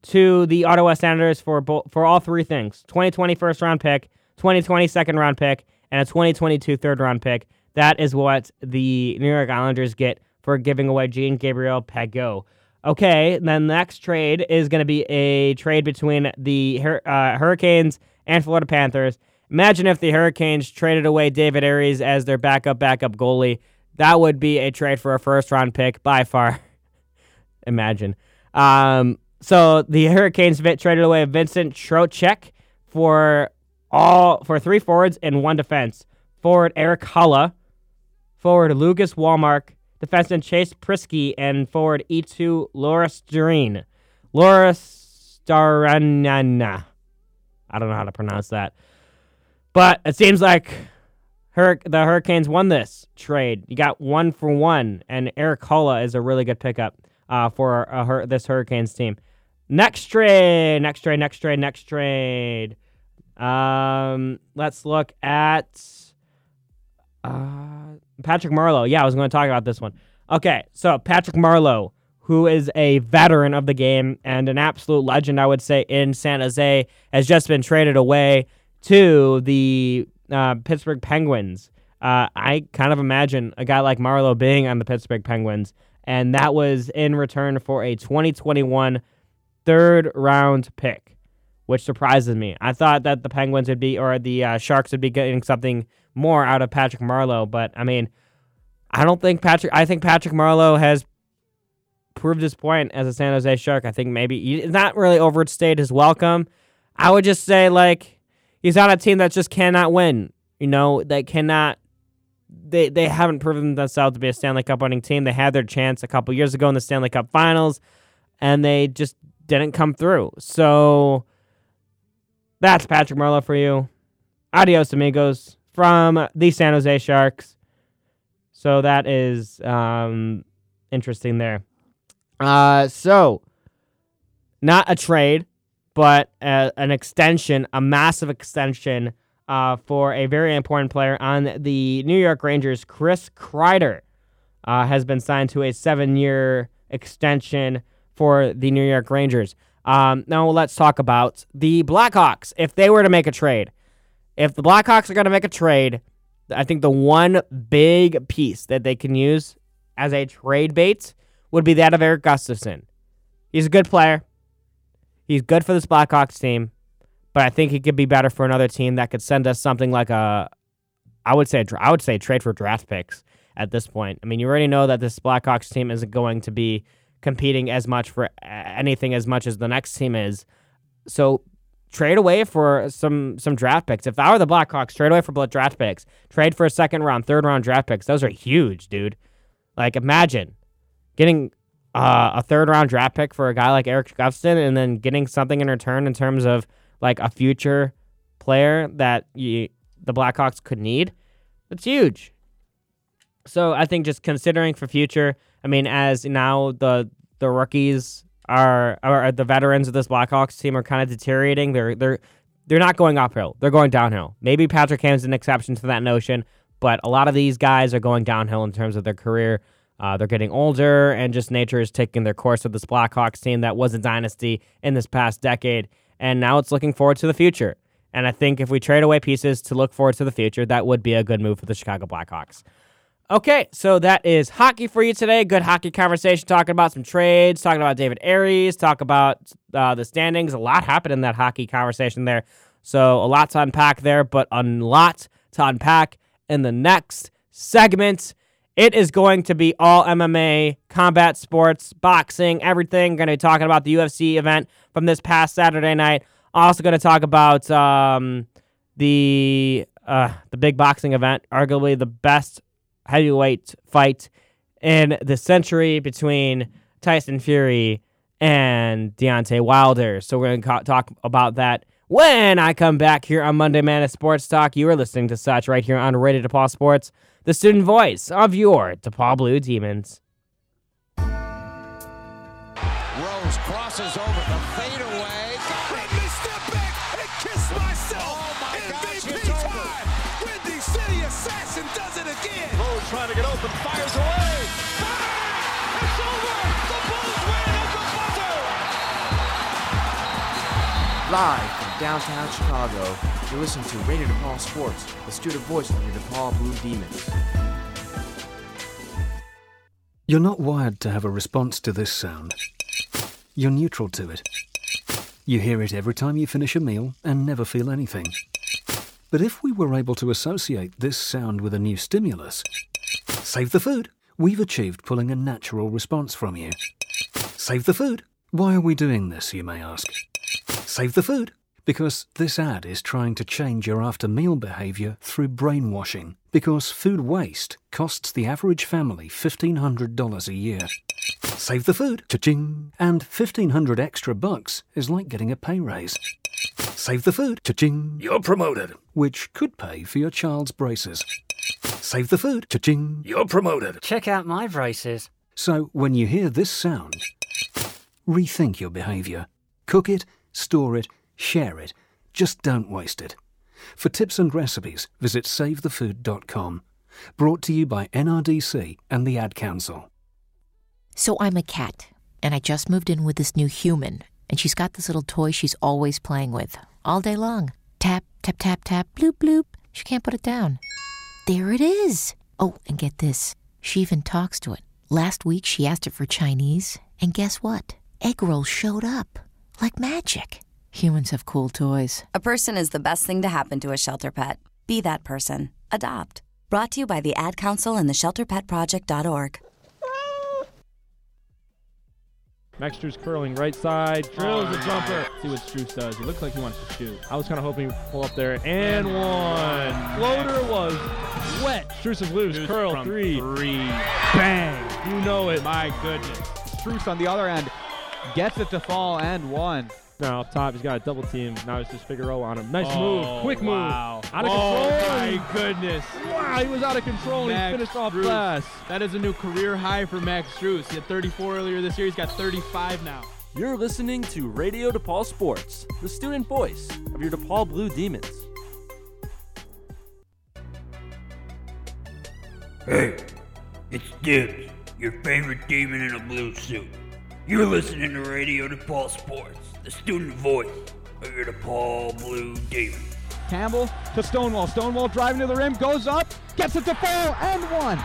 to the Ottawa Senators for bo- for all three things 2020 first round pick, 2020 second round pick, and a 2022 third round pick. That is what the New York Islanders get for giving away Jean Gabriel Pageau. Okay, then the next trade is going to be a trade between the uh, Hurricanes and Florida Panthers. Imagine if the Hurricanes traded away David Ayres as their backup backup goalie. That would be a trade for a first round pick by far. Imagine. Um, so the Hurricanes traded away Vincent Trocheck for all for three forwards and one defense. Forward Erik Haula, forward Lucas Wallmark, defenseman Chase Priskie, and forward E2 Laura Starine. Laura Staranana. I don't know how to pronounce that. But it seems like Hur- the Hurricanes won this trade. You got one for one, and Erik Haula is a really good pickup uh, for uh, this Hurricanes team. Next trade, next trade, next trade, next trade. Um, let's look at uh, Patrick Marleau. Yeah, I was going to talk about this one. Okay, so Patrick Marleau, who is a veteran of the game and an absolute legend, I would say, in San Jose, has just been traded away to the uh, Pittsburgh Penguins. Uh, I kind of imagine a guy like Marleau being on the Pittsburgh Penguins, and that was in return for a 2021 third round pick, which surprises me. I thought that the Penguins would be, or the uh, Sharks would be getting something more out of Patrick Marleau, but I mean, I don't think Patrick. I think Patrick Marleau has proved his point as a San Jose Shark. I think maybe he's not really overstayed his welcome. I would just say like he's on a team that just cannot win. You know, that cannot. They they haven't proven themselves to be a Stanley Cup winning team. They had their chance a couple years ago in the Stanley Cup Finals, and they just didn't come through. So that's Patrick Marleau for you. Adios, amigos, from the San Jose Sharks. So that is um, interesting there. Uh, so not a trade, but an extension, a massive extension uh, for a very important player on the New York Rangers. Chris Kreider uh, has been signed to a seven-year extension for the New York Rangers. Um, now let's talk about the Blackhawks. If they were to make a trade, if the Blackhawks are going to make a trade, I think the one big piece that they can use as a trade bait would be that of Erik Gustafsson. He's a good player. He's good for this Blackhawks team, but I think he could be better for another team that could send us something like a, I would say, I would say trade for draft picks at this point. I mean, you already know that this Blackhawks team isn't going to be competing as much for anything as much as the next team is. So trade away for some some draft picks. If I were the Blackhawks, trade away for draft picks. Trade for a second round, third round draft picks. Those are huge, dude. Like imagine getting uh, a third round draft pick for a guy like Erik Gustafsson and then getting something in return in terms of like a future player that you, the Blackhawks could need. That's huge. So I think just considering for future, I mean, as now the the rookies are or the veterans of this Blackhawks team are kind of deteriorating. They're they're they're not going uphill. They're going downhill. Maybe Patrick Kane's an exception to that notion, but a lot of these guys are going downhill in terms of their career. Uh, they're getting older, and just nature is taking their course of this Blackhawks team that was a dynasty in this past decade, and now it's looking forward to the future. And I think if we trade away pieces to look forward to the future, that would be a good move for the Chicago Blackhawks. Okay, so that is hockey for you today. Good hockey conversation, talking about some trades, talking about David Ayres, talk about uh, the standings. A lot happened in that hockey conversation there. So a lot to unpack there, but a lot to unpack in the next segment. It is going to be all MMA, combat sports, boxing, everything. Going to be talking about the UFC event from this past Saturday night. Also going to talk about um, the uh, the big boxing event, arguably the best heavyweight fight in the century between Tyson Fury and Deontay Wilder. So we're going to talk about that when I come back here on Monday Madness Sports Talk. You are listening to such right here on Radio DePaul Sports, the student voice of your DePaul Blue Demons. Rose crosses over the fadeaway. Let me step back and kiss myself. Oh my MVP gosh, it's over. time. Windy City Assassin does it again. Rose trying to get open, fires away. Ah! It's over. The Bulls win at the buzzer. Live from downtown Chicago, you're listening to Radio DePaul Sports, the student voice of your DePaul Blue Demons. You're not wired to have a response to this sound. You're neutral to it. You hear it every time you finish a meal and never feel anything. But if we were able to associate this sound with a new stimulus, save the food, we've achieved pulling a natural response from you. Save the food. Why are we doing this, you may ask? Save the food. Because this ad is trying to change your after meal behavior through brainwashing. Because food waste costs the average family $1,500 a year. Save the food, cha-ching! And 1500 extra bucks is like getting a pay raise. Save the food, cha-ching! You're promoted. Which could pay for your child's braces. Save the food, cha-ching! You're promoted. Check out my braces. So when you hear this sound, rethink your behavior. Cook it, store it, share it. Just don't waste it. For tips and recipes, visit savethefood.com. Brought to you by NRDC and the Ad Council. So I'm a cat, and I just moved in with this new human, and she's got this little toy she's always playing with, all day long. Tap, tap, tap, tap, bloop, bloop. She can't put it down. There it is. Oh, and get this. She even talks to it. Last week she asked it for Chinese, and guess what? Egg rolls showed up. Like magic. Humans have cool toys. A person is the best thing to happen to a shelter pet. Be that person. Adopt. Brought to you by the Ad Council and the ShelterPetProject.org. Max Strus curling right side, drills the jumper. See what Strus does. He looks like he wants to shoot. I was kind of hoping he'd pull up there and one. Floater was wet. Strus is loose. Strus Curl from three. three. Bang. You know it. My goodness. Strus on the other end gets it to fall and one. Now up top, he's got a double team. Now it's just Figueroa on him. Nice Oh, move. Quick wow. move. Out of control. Oh, control. my goodness. Wow, he was out of control and he finished off Strus. glass. That is a new career high for Max Strus. He had 34 earlier this year. He's got 35 now. You're listening to Radio DePaul Sports, the student voice of your DePaul Blue Demons. Hey, it's Dibs, your favorite demon in a blue suit. You're listening to Radio DePaul Sports, the student voice of your Paul Blue Demon. Campbell to Stonewall. Stonewall driving to the rim, goes up, gets it to fall, and one.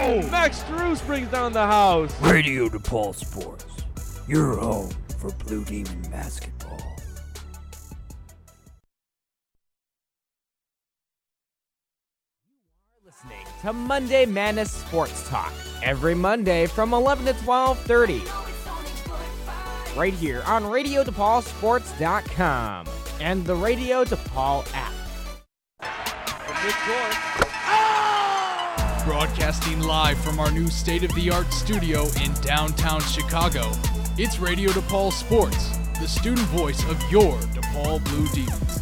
Oh, Max Strus brings down the house. Radio DePaul Sports, your home for Blue Demon basketball. listening to Monday Madness Sports Talk every Monday from 11 to 12:30. Right here on RadioDePaulSports.com and the Radio DePaul app. Oh! Broadcasting live from our new state of the art studio in downtown Chicago, it's Radio DePaul Sports, the student voice of your DePaul Blue Demons.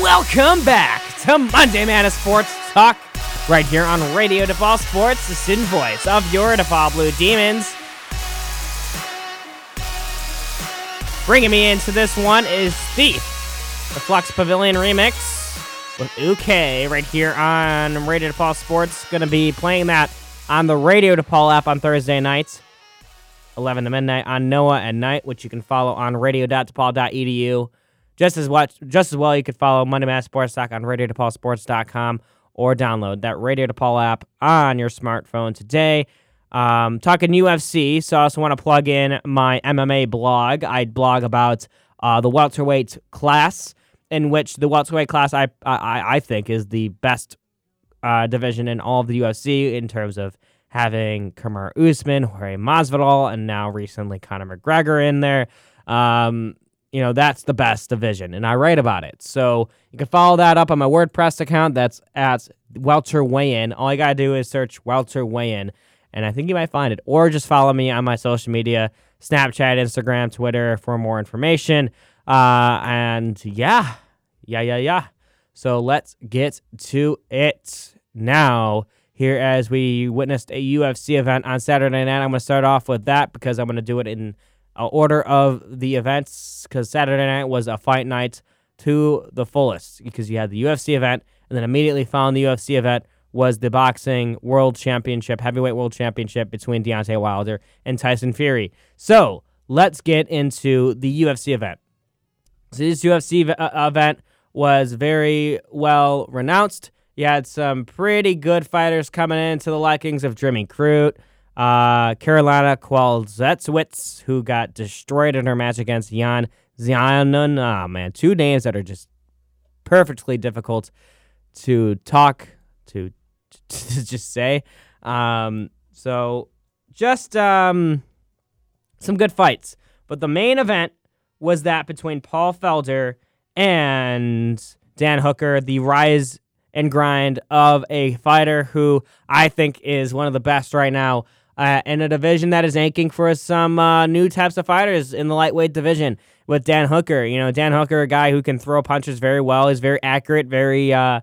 Welcome back to Monday Madness Sports Talk right here on Radio DePaul Sports, the student voice of your DePaul Blue Demons. Bringing me into this one is Thief, the Flux Pavilion remix with UK right here on Radio DePaul Sports. Going to be playing that on the Radio DePaul app on Thursday nights, 11 to midnight on Noah at night, which you can follow on radio.depaul.edu. Just as just as well, you could follow Monday Madness Sports Talk on RadioDePaulSports.com or download that Radio DePaul app on your smartphone today. Um, talking UFC, so I also want to plug in my MMA blog. I blog about uh, the welterweight class, in which the welterweight class I I, I think is the best uh, division in all of the UFC in terms of having Kamaru Usman, Jorge Masvidal, and now recently Conor McGregor in there. Um, you know, that's the best division, and I write about it. So you can follow that up on my WordPress account. That's at Welter Weigh In. All you gotta do is search Welter Weigh In, and I think you might find it. Or just follow me on my social media Snapchat, Instagram, Twitter for more information. Uh, and yeah, yeah, yeah, yeah. So let's get to it now. Here, as we witnessed a UFC event on Saturday night, I'm going to start off with that because I'm going to do it in uh, order of the events because Saturday night was a fight night to the fullest because you had the UFC event and then immediately following the UFC event was the boxing world championship, heavyweight world championship between Deontay Wilder and Tyson Fury. So let's get into the UFC event. So this UFC v- uh, event was very well renounced. You had some pretty good fighters coming into the likings of Jimmy Crute, uh, Karolina Kowalkiewicz, who got destroyed in her match against Yan Xiaonan. Oh, man, two names that are just perfectly difficult to talk, to, to just say. Um, so just um, some good fights. But the main event was that between Paul Felder and Dan Hooker, the rise and grind of a fighter who I think is one of the best right now uh, in a division that is aching for some uh, new types of fighters in the lightweight division with Dan Hooker. You know, Dan Hooker, a guy who can throw punches very well, he's very accurate, very. Uh,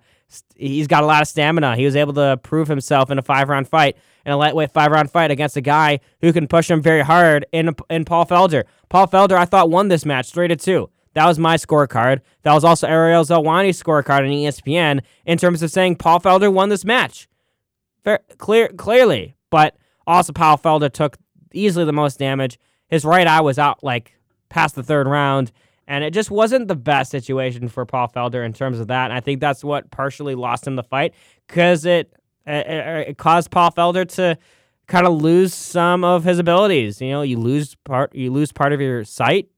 he's got a lot of stamina. He was able to prove himself in a five round fight, in a lightweight five round fight against a guy who can push him very hard in in Paul Felder. Paul Felder, I thought won this match three to two. That was my scorecard. That was also Ariel Helwani's scorecard on ESPN in terms of saying Paul Felder won this match. Fair, clear, clearly, but also Paul Felder took easily the most damage. His right eye was out like past the third round, and it just wasn't the best situation for Paul Felder in terms of that. And I think that's what partially lost him the fight because it, it it caused Paul Felder to kind of lose some of his abilities. You know, you lose part you lose part of your sight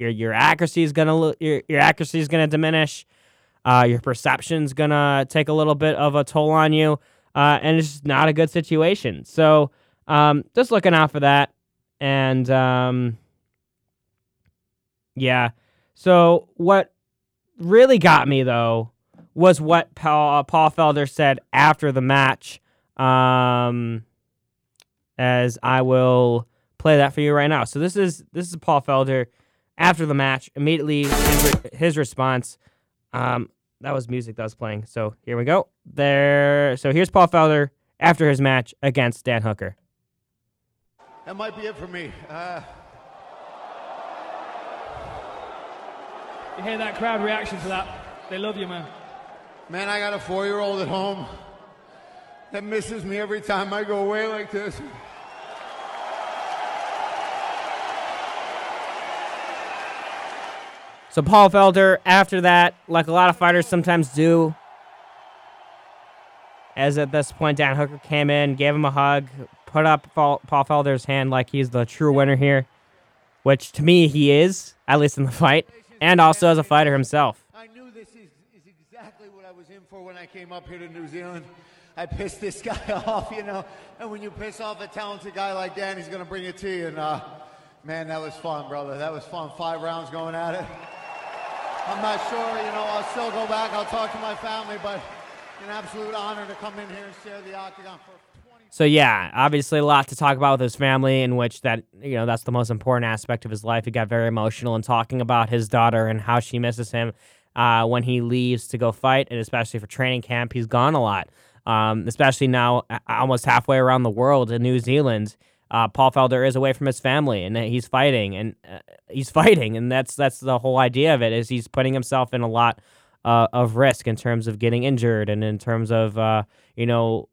your your accuracy is gonna your your accuracy is gonna diminish. Uh, your perception's gonna take a little bit of a toll on you, uh, and it's just not a good situation. So um, just looking out for that, and um, yeah. So what really got me though was what Paul, uh, Paul Felder said after the match. Um, as I will play that for you right now. So this is this is Paul Felder after the match, immediately his, his response. Um, that was music that was playing. So here we go. There. So here's Paul Felder after his match against Dan Hooker. That might be it for me. Uh... You hear that crowd reaction to that? They love you, man. Man, I got a four-year-old at home that misses me every time I go away like this. So Paul Felder, after that, like a lot of fighters sometimes do, as at this point Dan Hooker came in, gave him a hug, put up Paul Felder's hand like he's the true winner here, which to me he is, at least in the fight, and also as a fighter himself. I knew this is, is exactly what I was in for when I came up here to New Zealand. I pissed this guy off, you know, and when you piss off a talented guy like Dan, he's going to bring it to you. And uh, man, that was fun, brother. That was fun. Five rounds going at it. I'm not sure, you know, I'll still go back. I'll talk to my family, but an absolute honor to come in here and share the octagon for. So yeah, obviously a lot to talk about with his family, in which that you know that's the most important aspect of his life. He got very emotional in talking about his daughter and how she misses him uh, when he leaves to go fight, and especially for training camp, he's gone a lot. Um, especially now, almost halfway around the world in New Zealand uh, Paul Felder is away from his family and he's fighting and uh, he's fighting and that's that's the whole idea of it is he's putting himself in a lot uh, of risk in terms of getting injured and in terms of uh, you know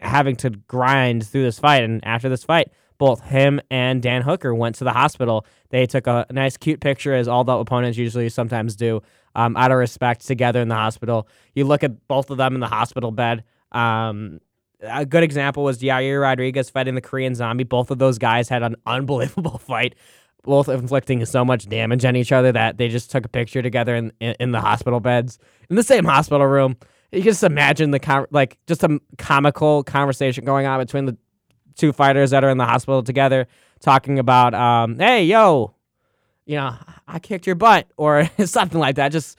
having to grind through this fight and after this fight both him and Dan Hooker went to the hospital. They took a nice, cute picture, as all the opponents usually sometimes do, um, out of respect, together in the hospital. You look at both of them in the hospital bed. Um, a good example was Yair Rodriguez fighting the Korean Zombie. Both of those guys had an unbelievable fight, both inflicting so much damage on each other that they just took a picture together in in, in the hospital beds in the same hospital room. You can just imagine the com- like just a comical conversation going on between the two fighters that are in the hospital together, talking about, um, "Hey, yo, you know, I kicked your butt," or something like that. Just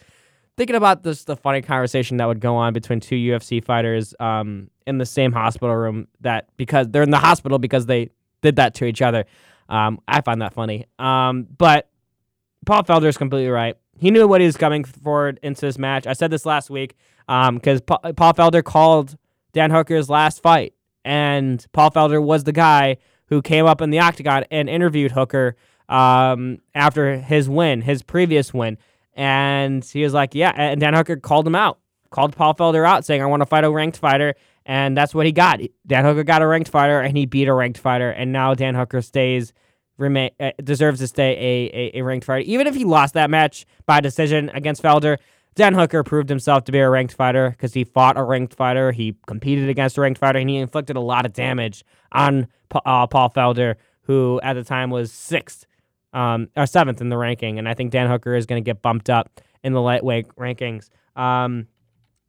thinking about this the funny conversation that would go on between two UFC fighters um, in the same hospital room that because they're in the hospital because they did that to each other. Um, I find that funny. Um, but Paul Felder is completely right. He knew what he was coming forward into this match. I said this last week because um, pa- Paul Felder called Dan Hooker's last fight, and Paul Felder was the guy who came up in the octagon and interviewed Hooker um, after his win, his previous win. And he was like, yeah. And Dan Hooker called him out, called Paul Felder out, saying, I want to fight a ranked fighter. And that's what he got. Dan Hooker got a ranked fighter, and he beat a ranked fighter. And now Dan Hooker stays, remain, uh, deserves to stay a, a, a ranked fighter. Even if he lost that match by decision against Felder, Dan Hooker proved himself to be a ranked fighter because he fought a ranked fighter. He competed against a ranked fighter, and he inflicted a lot of damage on uh, Paul Felder, who at the time was sixth um, or seventh in the ranking. And I think Dan Hooker is going to get bumped up in the lightweight rankings. Um,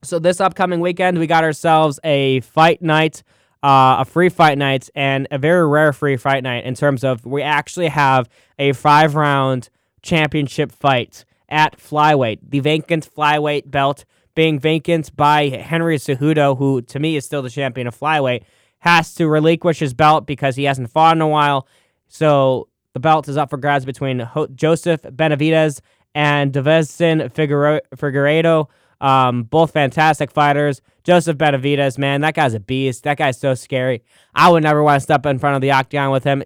so this upcoming weekend, we got ourselves a fight night, uh, a free fight night, and a very rare free fight night in terms of we actually have a five round championship fight at flyweight. The vacant flyweight belt being vacant by Henry Cejudo, who to me is still the champion of flyweight, has to relinquish his belt because he hasn't fought in a while. So the belt is up for grabs between Joseph Benavidez and Deiveson Figueiredo. Um, both fantastic fighters. Joseph Benavidez, man, that guy's a beast. That guy's so scary. I would never want to step in front of the octagon with him.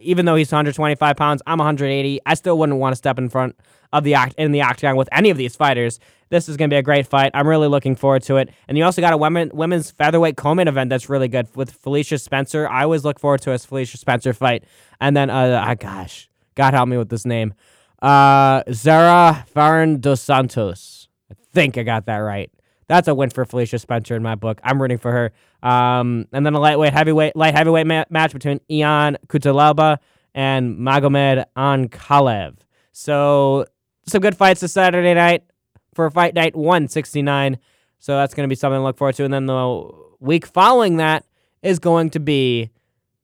Even though he's 125 pounds, I'm 180. I still wouldn't want to step in front of the oct- in the octagon with any of these fighters. This is going to be a great fight. I'm really looking forward to it. And you also got a women women's featherweight co-main event that's really good with Felicia Spencer. I always look forward to a Felicia Spencer fight. And then, uh, oh gosh, God help me with this name, uh, Zarah Fairn dos Santos. I think I got that right. That's a win for Felicia Spencer in my book. I'm rooting for her. Um, and then a lightweight, heavyweight, light heavyweight ma- match between Ion Cutelaba and Magomed Ankalaev. So some good fights this Saturday night for Fight Night 169. So that's going to be something to look forward to. And then the week following that is going to be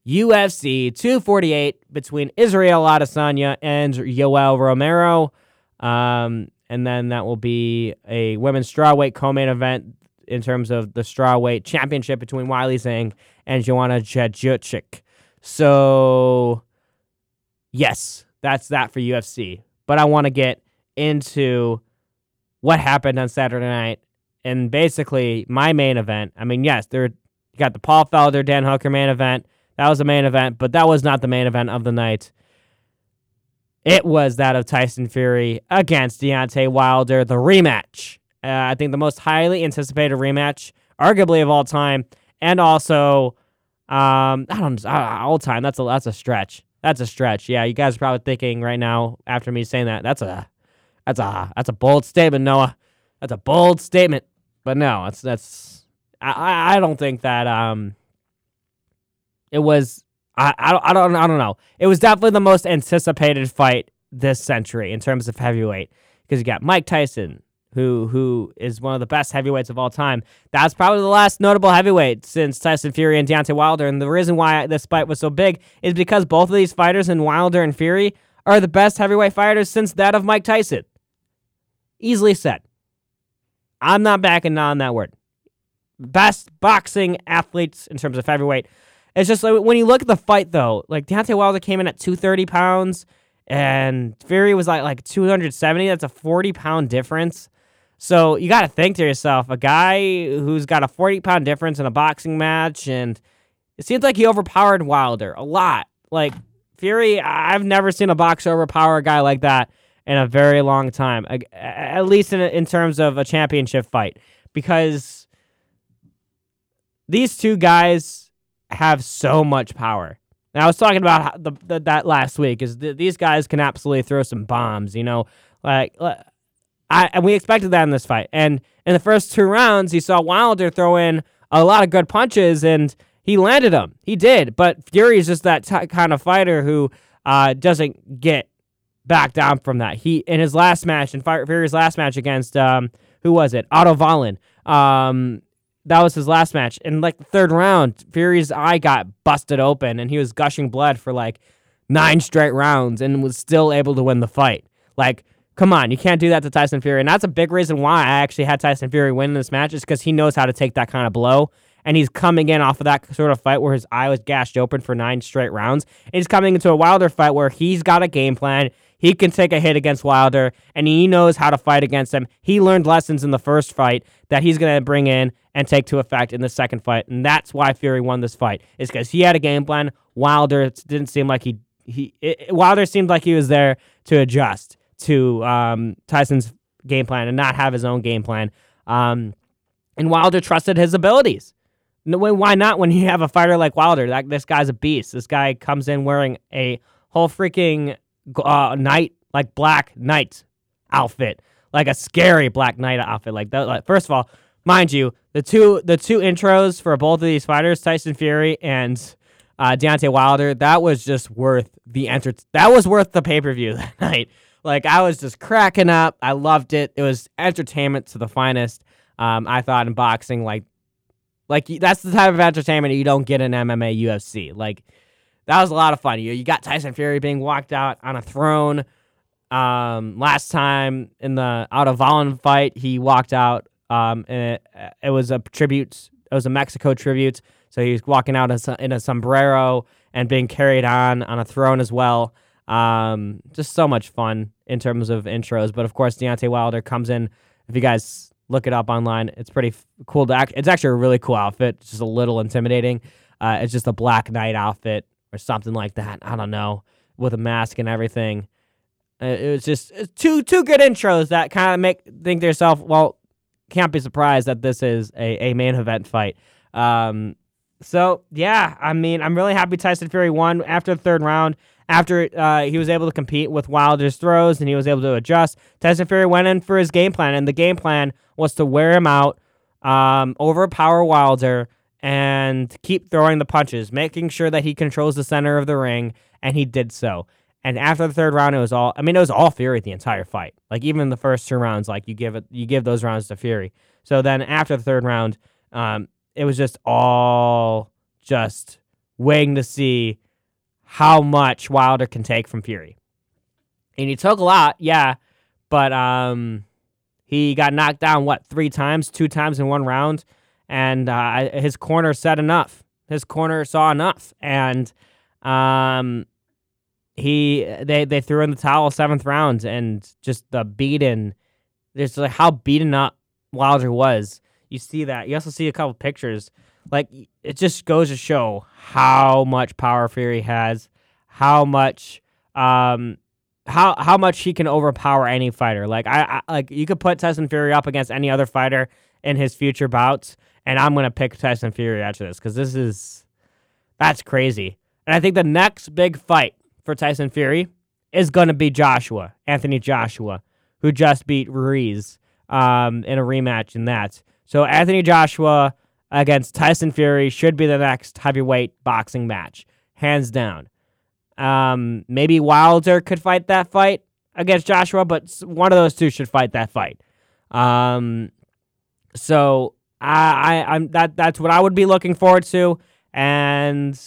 UFC 248 between Israel Adesanya and Yoel Romero. Um, and then that will be a women's strawweight co-main event in terms of the strawweight championship between Weili Zhang and Joanna Jędrzejczyk. So, yes, that's that for UFC. But I want to get into what happened on Saturday night and basically my main event. I mean, yes, there you got the Paul Felder Dan Hooker main event. That was the main event, but that was not the main event of the night. It was that of Tyson Fury against Deontay Wilder, the rematch. Uh, I think the most highly anticipated rematch, arguably of all time, and also, um, I don't uh, all time. That's a that's a stretch. That's a stretch. Yeah, you guys are probably thinking right now after me saying that. That's a that's a that's a bold statement, Noah. That's a bold statement. But no, it's that's I I don't think that um it was I, I, I don't I don't know. It was definitely the most anticipated fight this century in terms of heavyweight because you got Mike Tyson who who is one of the best heavyweights of all time. That's probably the last notable heavyweight since Tyson Fury and Deontay Wilder. And the reason why this fight was so big is because both of these fighters in Wilder and Fury are the best heavyweight fighters since that of Mike Tyson. Easily said. I'm not backing on that word. Best boxing athletes in terms of heavyweight. It's just like when you look at the fight though, like Deontay Wilder came in at 230 pounds and Fury was like like 270. That's a 40 pound difference. So you got to think to yourself, a guy who's got a 40 pound difference in a boxing match, and it seems like he overpowered Wilder a lot. Like Fury, I've never seen a boxer overpower a guy like that in a very long time, at least in, in terms of a championship fight, because these two guys have so much power. And I was talking about the, the, that last week. Is th- these guys can absolutely throw some bombs? You know, like I and we expected that in this fight. And in the first two rounds, you saw Wilder throw in a lot of good punches, and he landed them. He did. But Fury is just that t- kind of fighter who uh, doesn't get back down from that. He in his last match, in Fury's last match against um, who was it? Otto Wallin. Um, that was his last match. In like the third round, Fury's eye got busted open and he was gushing blood for like nine straight rounds and was still able to win the fight. Like, come on, you can't do that to Tyson Fury. And that's a big reason why I actually had Tyson Fury win this match is because he knows how to take that kind of blow. And he's coming in off of that sort of fight where his eye was gashed open for nine straight rounds. And he's coming into a Wilder fight where he's got a game plan. He can take a hit against Wilder, and he knows how to fight against him. He learned lessons in the first fight that he's going to bring in and take to effect in the second fight, and that's why Fury won this fight. Is because he had a game plan. Wilder didn't seem like he he it, Wilder seemed like he was there to adjust to um, Tyson's game plan and not have his own game plan. Um, and Wilder trusted his abilities. Why not when you have a fighter like Wilder? That this guy's a beast. This guy comes in wearing a whole freaking uh, knight like black knight outfit, like a scary black knight outfit. Like that. Like, first of all, mind you, the two the two intros for both of these fighters, Tyson Fury and uh, Deontay Wilder, that was just worth the enter. That was worth the pay per view that night. Like I was just cracking up. I loved it. It was entertainment to the finest. Um, I thought in boxing, like like that's the type of entertainment you don't get in MMA UFC. Like that was a lot of fun. You you got Tyson Fury being walked out on a throne. Um, last time in the Otto Wallin fight, he walked out. Um, and it, it was a tribute. It was a Mexico tribute. So he was walking out in a sombrero and being carried on on a throne as well. Um, just so much fun in terms of intros. But of course, Deontay Wilder comes in. If you guys look it up online. It's pretty cool to act. It's actually a really cool outfit. It's just a little intimidating. Uh, it's just a black knight outfit or something like that. I don't know, with a mask and everything. Uh, it was just two two good intros that kind of make think to yourself, well, can't be surprised that this is a, a main event fight. Um, so yeah, I mean, I'm really happy Tyson Fury won after the third round after uh, he was able to compete with Wilder's throws and he was able to adjust, Tyson Fury went in for his game plan, and the game plan was to wear him out, um, overpower Wilder, and keep throwing the punches, making sure that he controls the center of the ring, and he did so. And after the third round, it was all. I mean, it was all Fury the entire fight. Like even the first two rounds, like you give it, you give those rounds to Fury. So then after the third round, um, it was just all just waiting to see how much Wilder can take from Fury. And he took a lot, yeah, but um, he got knocked down what three times, two times in one round, and uh, his corner said enough. His corner saw enough, and um, he they they threw in the towel seventh round, and just the beaten, just like how beaten up Wilder was. You see that. You also see a couple pictures like it just goes to show how much power Fury has, how much um how how much he can overpower any fighter. Like I, I like you could put Tyson Fury up against any other fighter in his future bouts, and I'm gonna pick Tyson Fury after this because this is that's crazy. And I think the next big fight for Tyson Fury is gonna be Joshua Anthony Joshua, who just beat Ruiz um, in a rematch in that. So Anthony Joshua against Tyson Fury should be the next heavyweight boxing match, hands down. Um, maybe Wilder could fight that fight against Joshua, but one of those two should fight that fight. Um, so I, I I'm that that's what I would be looking forward to, and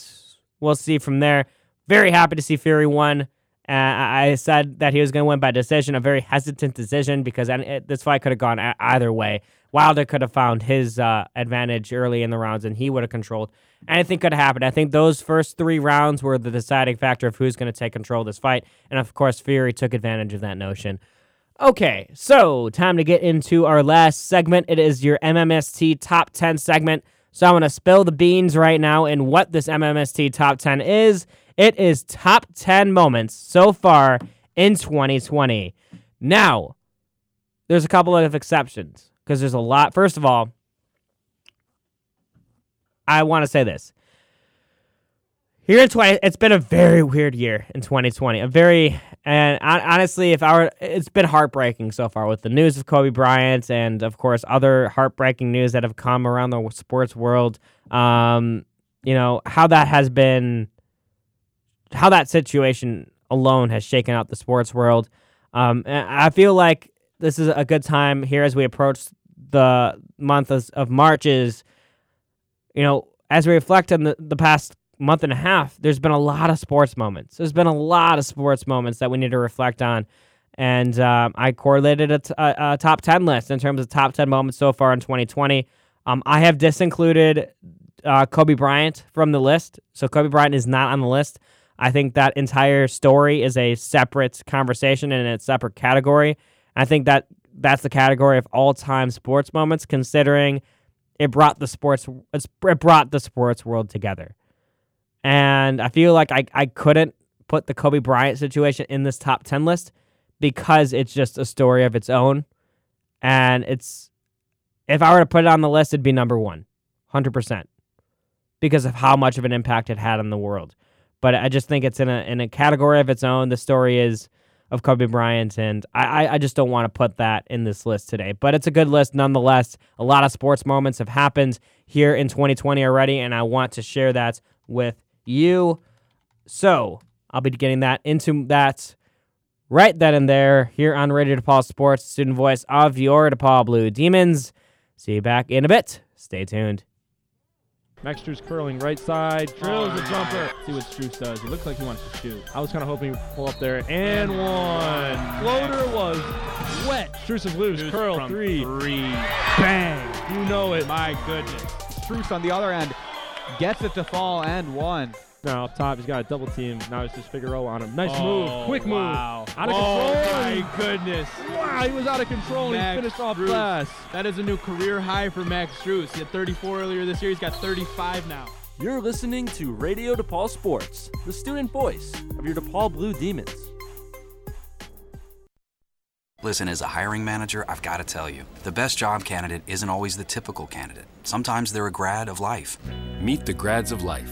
we'll see from there. Very happy to see Fury won. Uh, I said that he was going to win by decision, a very hesitant decision because this fight could have gone either way. Wilder could have found his uh, advantage early in the rounds and he would have controlled. Anything could have happened. I think those first three rounds were the deciding factor of who's going to take control of this fight. And of course, Fury took advantage of that notion. Okay, so time to get into our last segment. It is your MMST top 10 segment. So I'm going to spill the beans right now in what this MMST top 10 is. It is top 10 moments so far in 2020. Now, there's a couple of exceptions because there's a lot. First of all, I want to say this. Here in 20, it's been a very weird year in 2020. A very, and honestly, if were, it's been heartbreaking so far with the news of Kobe Bryant and, of course, other heartbreaking news that have come around the sports world. Um, you know, how that has been, how that situation alone has shaken out the sports world. Um, I feel like this is a good time here as we approach the month of, of March is, you know, as we reflect on the, the past month and a half, there's been a lot of sports moments. There's been a lot of sports moments that we need to reflect on. And um, I correlated a, t- a, a top 10 list in terms of top 10 moments so far in 2020. Um, I have disincluded uh, Kobe Bryant from the list. So Kobe Bryant is not on the list. I think that entire story is a separate conversation and a separate category. I think that that's the category of all-time sports moments, considering it brought the sports it brought the sports world together. And I feel like I, I couldn't put the Kobe Bryant situation in this top 10 list because it's just a story of its own. And it's, if I were to put it on the list, it'd be number one, 100%, because of how much of an impact it had on the world. But I just think it's in a, in a category of its own. The story is of Kobe Bryant, and I, I just don't want to put that in this list today. But it's a good list nonetheless. A lot of sports moments have happened here in 2020 already, and I want to share that with you. So I'll be getting that into that right then and there here on Radio DePaul Sports, student voice of your DePaul Blue Demons. See you back in a bit. Stay tuned. Max Strus curling right side, drills the jumper. See what Strus does. He looks like he wants to shoot. I was kind of hoping he'd pull up there and one. Floater was wet. Strus is loose. Curl three. Three. Bang. You know it. My goodness. Strus on the other end gets it to fall and one. Now up top, he's got a double team. Now it's just Figueroa on him. Nice Oh, move. Quick wow. move. Out of control. Oh, control. my goodness. Wow, he was out of control. Max he finished off Strus. glass. That is a new career high for Max Strus. He had 34 earlier this year. He's got 35 now. You're listening to Radio DePaul Sports, the student voice of your DePaul Blue Demons. Listen, as a hiring manager, I've got to tell you, the best job candidate isn't always the typical candidate. Sometimes they're a grad of life. Meet the grads of life.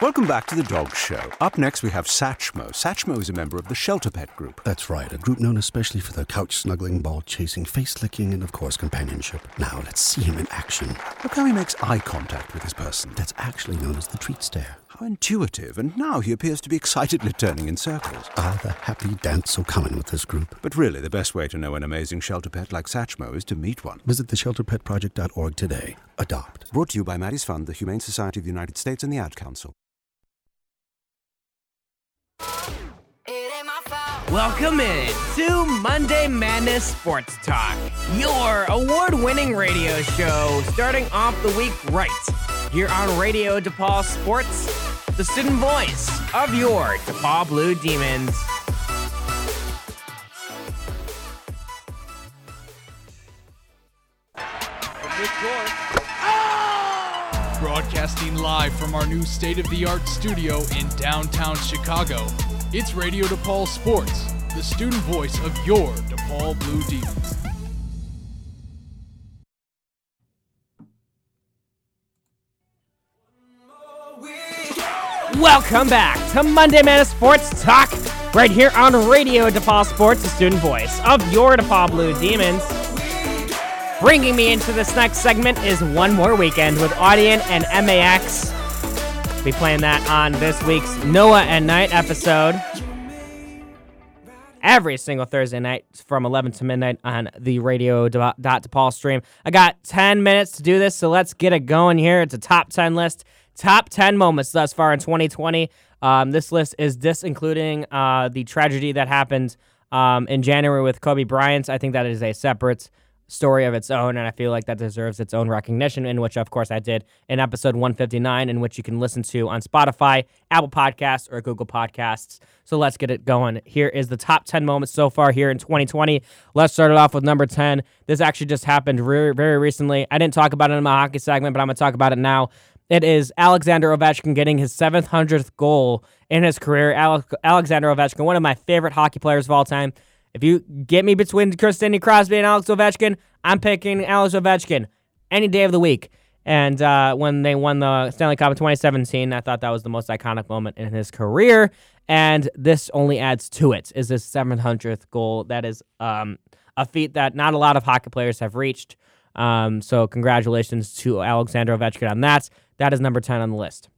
Welcome back to the Dog Show. Up next, we have Satchmo. Satchmo is a member of the Shelter Pet Group. That's right, a group known especially for their couch snuggling, ball chasing, face licking, and of course, companionship. Now, let's see him in action. Look how he makes eye contact with his person. That's actually known as the treat stare. How intuitive, and now he appears to be excitedly turning in circles. Ah, the happy dance so common with this group. But really, the best way to know an amazing shelter pet like Satchmo is to meet one. Visit theshelterpetproject.org today. Adopt. Brought to you by Maddie's Fund, the Humane Society of the United States, and the Ad Council. Welcome in to Monday Madness Sports Talk, your award winning radio show starting off the week right here on Radio DePaul Sports, the student voice of your DePaul Blue Demons. Broadcasting live from our new state of the art studio in downtown Chicago, it's Radio DePaul Sports, the student voice of your DePaul Blue Demons. Welcome back to Monday Madness Sports Talk, right here on Radio DePaul Sports, the student voice of your DePaul Blue Demons. Bringing me into this next segment is One More Weekend with Audien and MAX. Be playing that on this week's Noah and Night episode. Every single Thursday night from 11 to midnight on the Radio DePaul stream. I got 10 minutes to do this, so let's get it going here. It's a top 10 list. Top 10 moments thus far in 2020. Um, this list is this including uh, the tragedy that happened um, in January with Kobe Bryant. I think that is a separate story of its own, and I feel like that deserves its own recognition, in which, of course, I did in episode 159, in which you can listen to on Spotify, Apple Podcasts, or Google Podcasts. So let's get it going. Here is the top 10 moments so far here in 2020. Let's start it off with number 10. This actually just happened very, very recently. I didn't talk about it in my hockey segment, but I'm going to talk about it now. It is Alexander Ovechkin getting his 700th goal in his career. Ale- Alexander Ovechkin, one of my favorite hockey players of all time. If you get me between Sidney Crosby and Alex Ovechkin, I'm picking Alex Ovechkin any day of the week. And uh, when they won the Stanley Cup in 2017, I thought that was the most iconic moment in his career. And this only adds to it. Is his 700th goal? That is um, a feat that not a lot of hockey players have reached. Um, so congratulations to Alexander Ovechkin on that. That is number 10 on the list.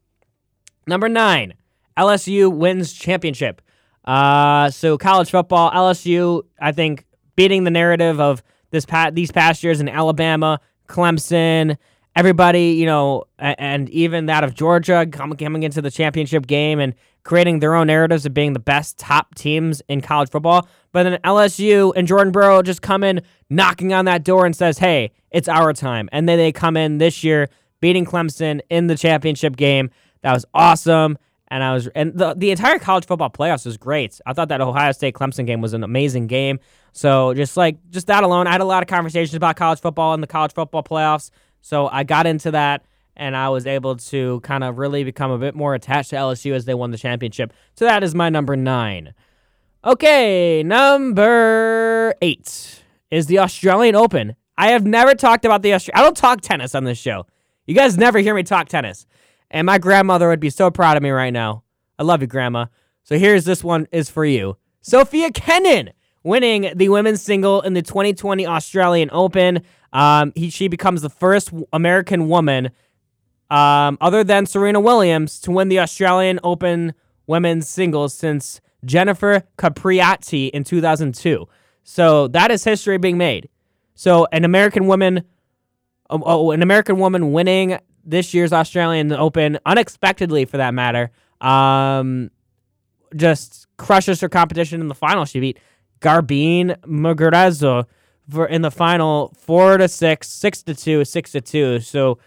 Number nine, LSU wins championship. Uh, so college football, LSU, I think beating the narrative of this pat these past years in Alabama, Clemson, everybody, you know, and even that of Georgia coming into the championship game and creating their own narratives of being the best top teams in college football. But then LSU and Jordan Burrow just come in knocking on that door and says, "Hey, it's our time." And then they come in this year beating Clemson in the championship game. That was awesome. And I was and the the entire college football playoffs was great. I thought that Ohio State Clemson game was an amazing game. So just like just that alone, I had a lot of conversations about college football and the college football playoffs. So I got into that and I was able to kind of really become a bit more attached to LSU as they won the championship. So that is my number nine. Okay, number eight is the Australian Open. I have never talked about the Australian. I don't talk tennis on this show. You guys never hear me talk tennis. And my grandmother would be so proud of me right now. I love you, Grandma. So here's this one is for you. Sofia Kenin winning the women's single in the 2020 Australian Open. Um, he, she becomes the first American woman, um, other than Serena Williams, to win the Australian Open women's singles since Jennifer Capriati in 2002. So that is history being made. So an American woman, oh, oh an American woman winning this year's Australian Open unexpectedly, for that matter. Um, just crushes her competition in the final. She beat Garbine Muguruza for in the final four to six, six to two, six to two. So,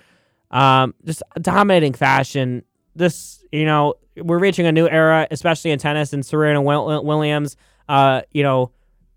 um, just dominating fashion. This, you know, we're reaching a new era, especially in tennis. And Serena Williams, uh, you know,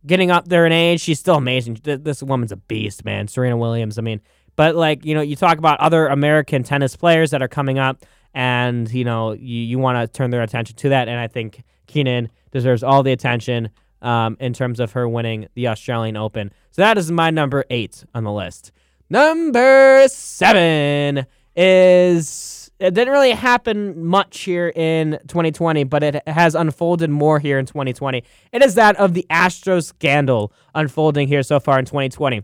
getting up there in age, she's still amazing. This woman's a beast, man. Serena Williams. I mean, but like you know, you talk about other American tennis players that are coming up, and you know, you you want to turn their attention to that. And I think Kenin deserves all the attention um, in terms of her winning the Australian Open. So that is my number eight on the list. Number seven is it didn't really happen much here in 2020, but it has unfolded more here in 2020. It is that of the Astros scandal unfolding here so far in 2020.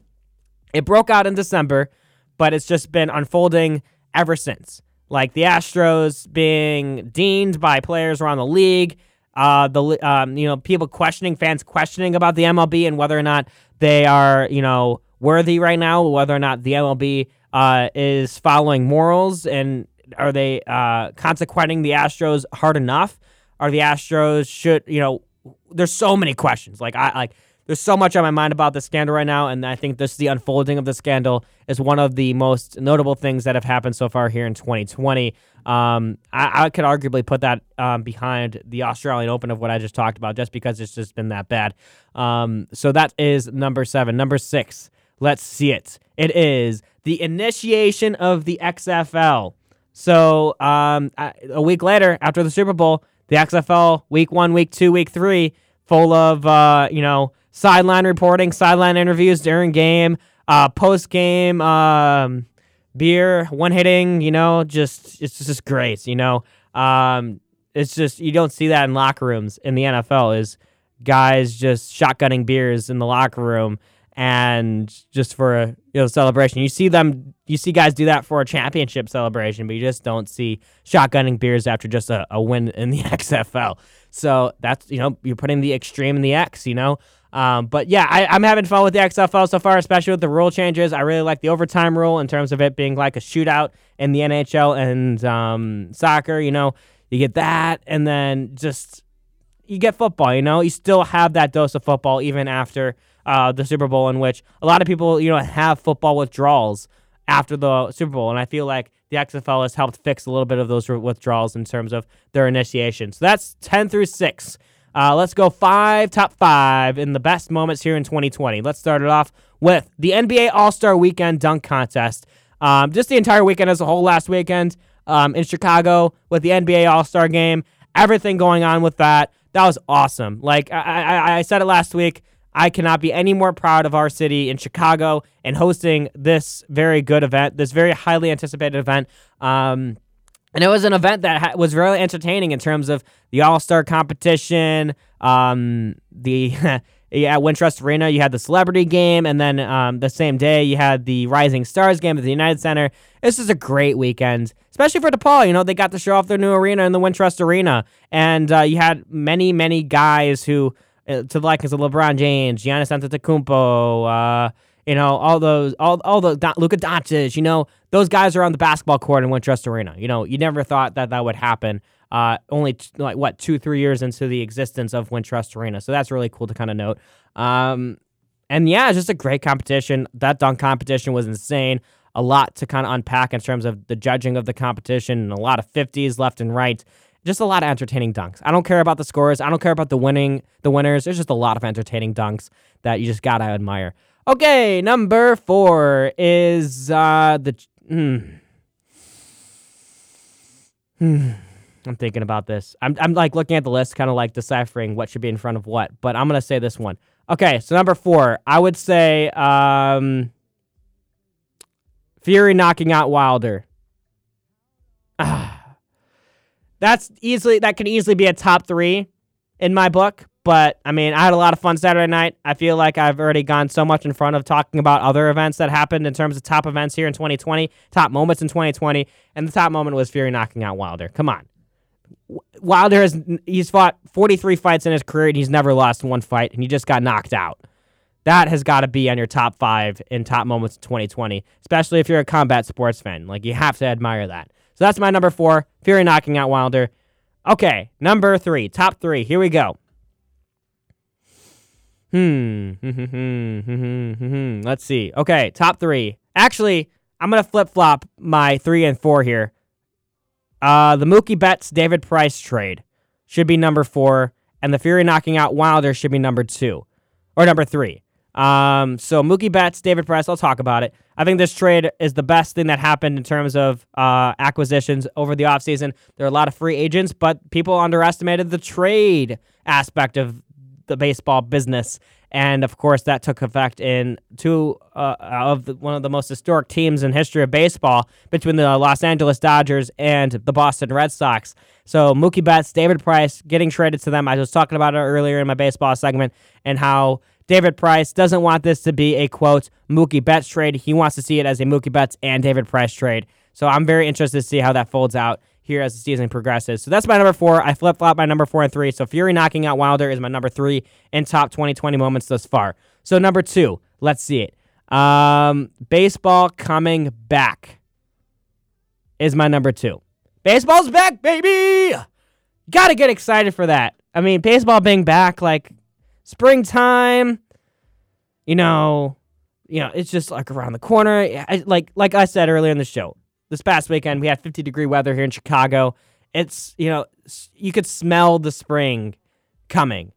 It broke out in December, but it's just been unfolding ever since. Like the Astros being deemed by players around the league, uh, the um, you know people questioning fans questioning about the MLB and whether or not they are you know worthy right now, whether or not the MLB uh, is following morals and are they uh, consequenting the Astros hard enough? Are the Astros should you know? There's so many questions. Like I like there's so much on my mind about this scandal right now, and I think this the unfolding of the scandal is one of the most notable things that have happened so far here in 2020. Um, I, I, could arguably put that um, behind the Australian Open of what I just talked about, just because it's just been that bad. Um, so that is number seven. Number six, let's see it. It is the initiation of the XFL. So um, a week later, after the Super Bowl, the XFL week one, week two, week three, full of uh, you know sideline reporting, sideline interviews during game, uh, post game, um, beer, one hitting, you know, just it's just great, you know. Um, it's just you don't see that in locker rooms in the NFL is guys just shotgunning beers in the locker room and just for a you know celebration. You see them you see guys do that for a championship celebration, but you just don't see shotgunning beers after just a, a win in the XFL. So that's you know, you're putting the extreme in the X, you know. Um, but yeah, I, am having fun with the XFL so far, especially with the rule changes. I really like the overtime rule in terms of it being like a shootout in the NHL and um, soccer. You know, you get that, and then just you get football. You know, you still have that dose of football even after uh, the Super Bowl, in which a lot of people you know have football withdrawals after the Super Bowl, and I feel like the XFL has helped fix a little bit of those withdrawals in terms of their initiation. So that's ten through six. Uh, let's go five, top five in the best moments here in 2020. Let's start it off with the NBA All Star Weekend Dunk Contest. Um, just the entire weekend as a whole last weekend um, in Chicago with the NBA All Star game, everything going on with that. That was awesome. Like I, I, I said it last week, I cannot be any more proud of our city in Chicago and hosting this very good event, this very highly anticipated event. Um, and it was an event that ha- was really entertaining in terms of the All Star competition. Um, the at Wintrust Arena, you had the celebrity game, and then um, the same day you had the Rising Stars game at the United Center. This is a great weekend, especially for DePaul. You know they got to show off their new arena in the Wintrust Arena, and uh, you had many, many guys who, uh, to the likeness of LeBron James, Giannis Antetokounmpo, uh, You know, all those, all, all the Luka Doncic. You know, those guys are on the basketball court in Wintrust Arena. You know, you never thought that that would happen. Uh, only t- like what two, three years into the existence of Wintrust Arena. So that's really cool to kind of note. Um, and yeah, it's just a great competition. That dunk competition was insane. A lot to kind of unpack in terms of the judging of the competition, and a lot of 50s left and right. Just a lot of entertaining dunks. I don't care about the scores. I don't care about the winning, the winners. There's just a lot of entertaining dunks that you just gotta admire. Okay, number four is uh the. Hmm. Hmm. I'm thinking about this. I'm, I'm like looking at the list, kind of like deciphering what should be in front of what. But I'm gonna say this one. Okay, so number four, I would say um, Fury knocking out Wilder. That's easily that could easily be a top three in my book. But I mean, I had a lot of fun Saturday night. I feel like I've already gone so much in front of talking about other events that happened in terms of top events here in 2020, top moments in 2020, and the top moment was Fury knocking out Wilder. Come on. Wilder has he's fought 43 fights in his career and he's never lost one fight and he just got knocked out. That has got to be on your top five in top moments in 2020, especially if you're a combat sports fan. Like you have to admire that. So that's my number four, Fury knocking out Wilder. Okay, number three, top three. Here we go. Hmm. Let's see. Okay, top three. Actually, I'm gonna flip flop my three and four here. Uh, the Mookie Betts David Price trade should be number four, and the Fury knocking out Wilder should be number two or number three. Um, so Mookie Betts, David Price, I'll talk about it. I think this trade is the best thing that happened in terms of uh, acquisitions over the offseason. There are a lot of free agents, but people underestimated the trade aspect of the baseball business. And of course, that took effect in two uh, of the, one of the most historic teams in history of baseball between the Los Angeles Dodgers and the Boston Red Sox. So Mookie Betts, David Price getting traded to them. I was talking about it earlier in my baseball segment and how David Price doesn't want this to be a quote Mookie Betts trade. He wants to see it as a Mookie Betts and David Price trade. So I'm very interested to see how that folds out here as the season progresses. So that's my number four. I flip flop my number four and three. So Fury knocking out Wilder is my number three in top 2020 moments thus far. So number two, let's see it. Um, baseball coming back is my number two. Baseball's back, baby. Got to get excited for that. I mean, baseball being back, like springtime. You know, you know, it's just like around the corner. I, like like I said earlier in the show, this past weekend we had 50 degree weather here in Chicago. It's you know you could smell the spring coming,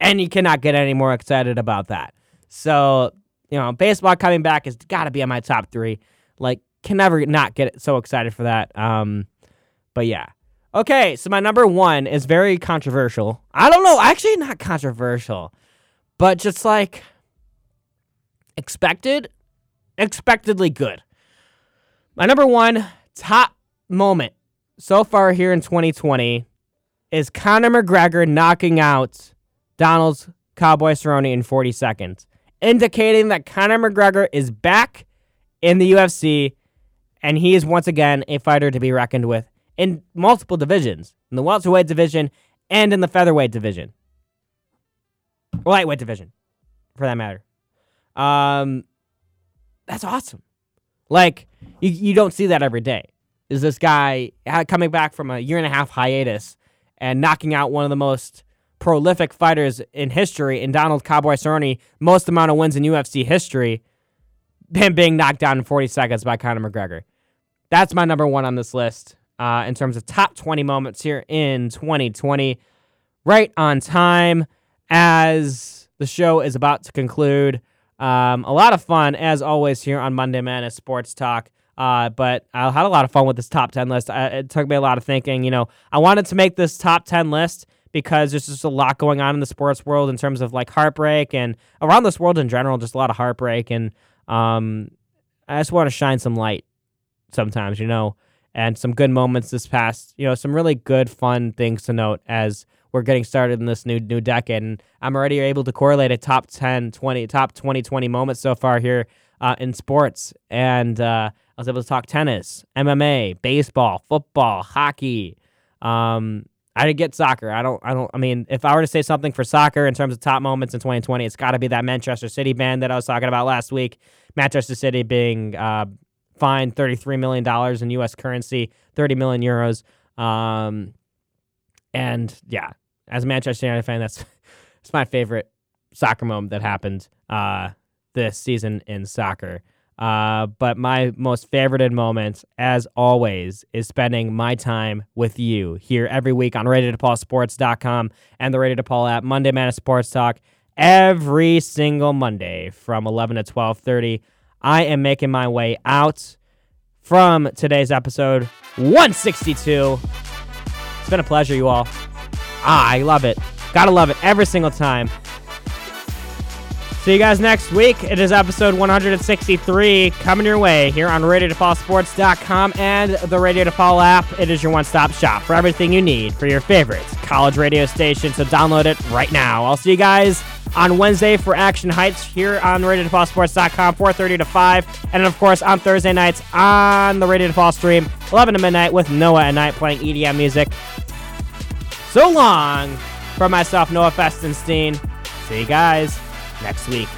and you cannot get any more excited about that. So you know, baseball coming back has got to be on my top three. Like, can never not get so excited for that. Um, but yeah. Okay, so my number one is very controversial. I don't know, actually not controversial, but just like expected, expectedly good. My number one top moment so far here in 2020 is Conor McGregor knocking out Donald's Cowboy Cerrone in 40 seconds, indicating that Conor McGregor is back in the UFC and he is once again a fighter to be reckoned with in multiple divisions in the welterweight division and in the featherweight division, lightweight division, for that matter. Um, that's awesome. Like you, you don't see that every day. Is this guy coming back from a year and a half hiatus and knocking out one of the most prolific fighters in history in Donald Cowboy Cerrone, most amount of wins in UFC history, him being knocked down in 40 seconds by Conor McGregor. That's my number one on this list uh, in terms of top 20 moments here in 2020. Right on time as the show is about to conclude. Um, a lot of fun, as always, here on Monday Madness Sports Talk. Uh, but I had a lot of fun with this top 10 list. I, it took me a lot of thinking. You know, I wanted to make this top 10 list because there's just a lot going on in the sports world in terms of like heartbreak and around this world in general, just a lot of heartbreak. And um, I just want to shine some light sometimes, you know, and some good moments this past, you know, some really good, fun things to note as we're getting started in this new new decade. And I'm already able to correlate a top 10, 20, top 20, 20 moments so far here uh, in sports. And uh, I was able to talk tennis, MMA, baseball, football, hockey, um, I get soccer. I don't. I don't. I mean, if I were to say something for soccer in terms of top moments in 2020, it's got to be that Manchester City band that I was talking about last week. Manchester City being uh, fined 33 million dollars in U.S. currency, 30 million euros. Um, and yeah, as a Manchester United fan, that's it's my favorite soccer moment that happened uh, this season in soccer. Uh, but my most favorited moment, as always, is spending my time with you here every week on RadioDePaulSports.com and the Radio DePaul app. Monday Madness Sports Talk every single Monday from 11 to 12:30. I am making my way out from today's episode 162. It's been a pleasure, you all. Ah, I love it. Gotta love it every single time. See you guys next week. It is episode 163 coming your way here on RadioDePaulSports.com and the Radio DePaul app. It is your one-stop shop for everything you need for your favorite college radio station. So download it right now. I'll see you guys on Wednesday for Action Heights here on RadioDePaulSports.com, 4:30 to 5, and of course on Thursday nights on the Radio DePaul stream, 11 to midnight with Noah at night playing EDM music. So long from myself, Noah Festenstein. See you guys next week.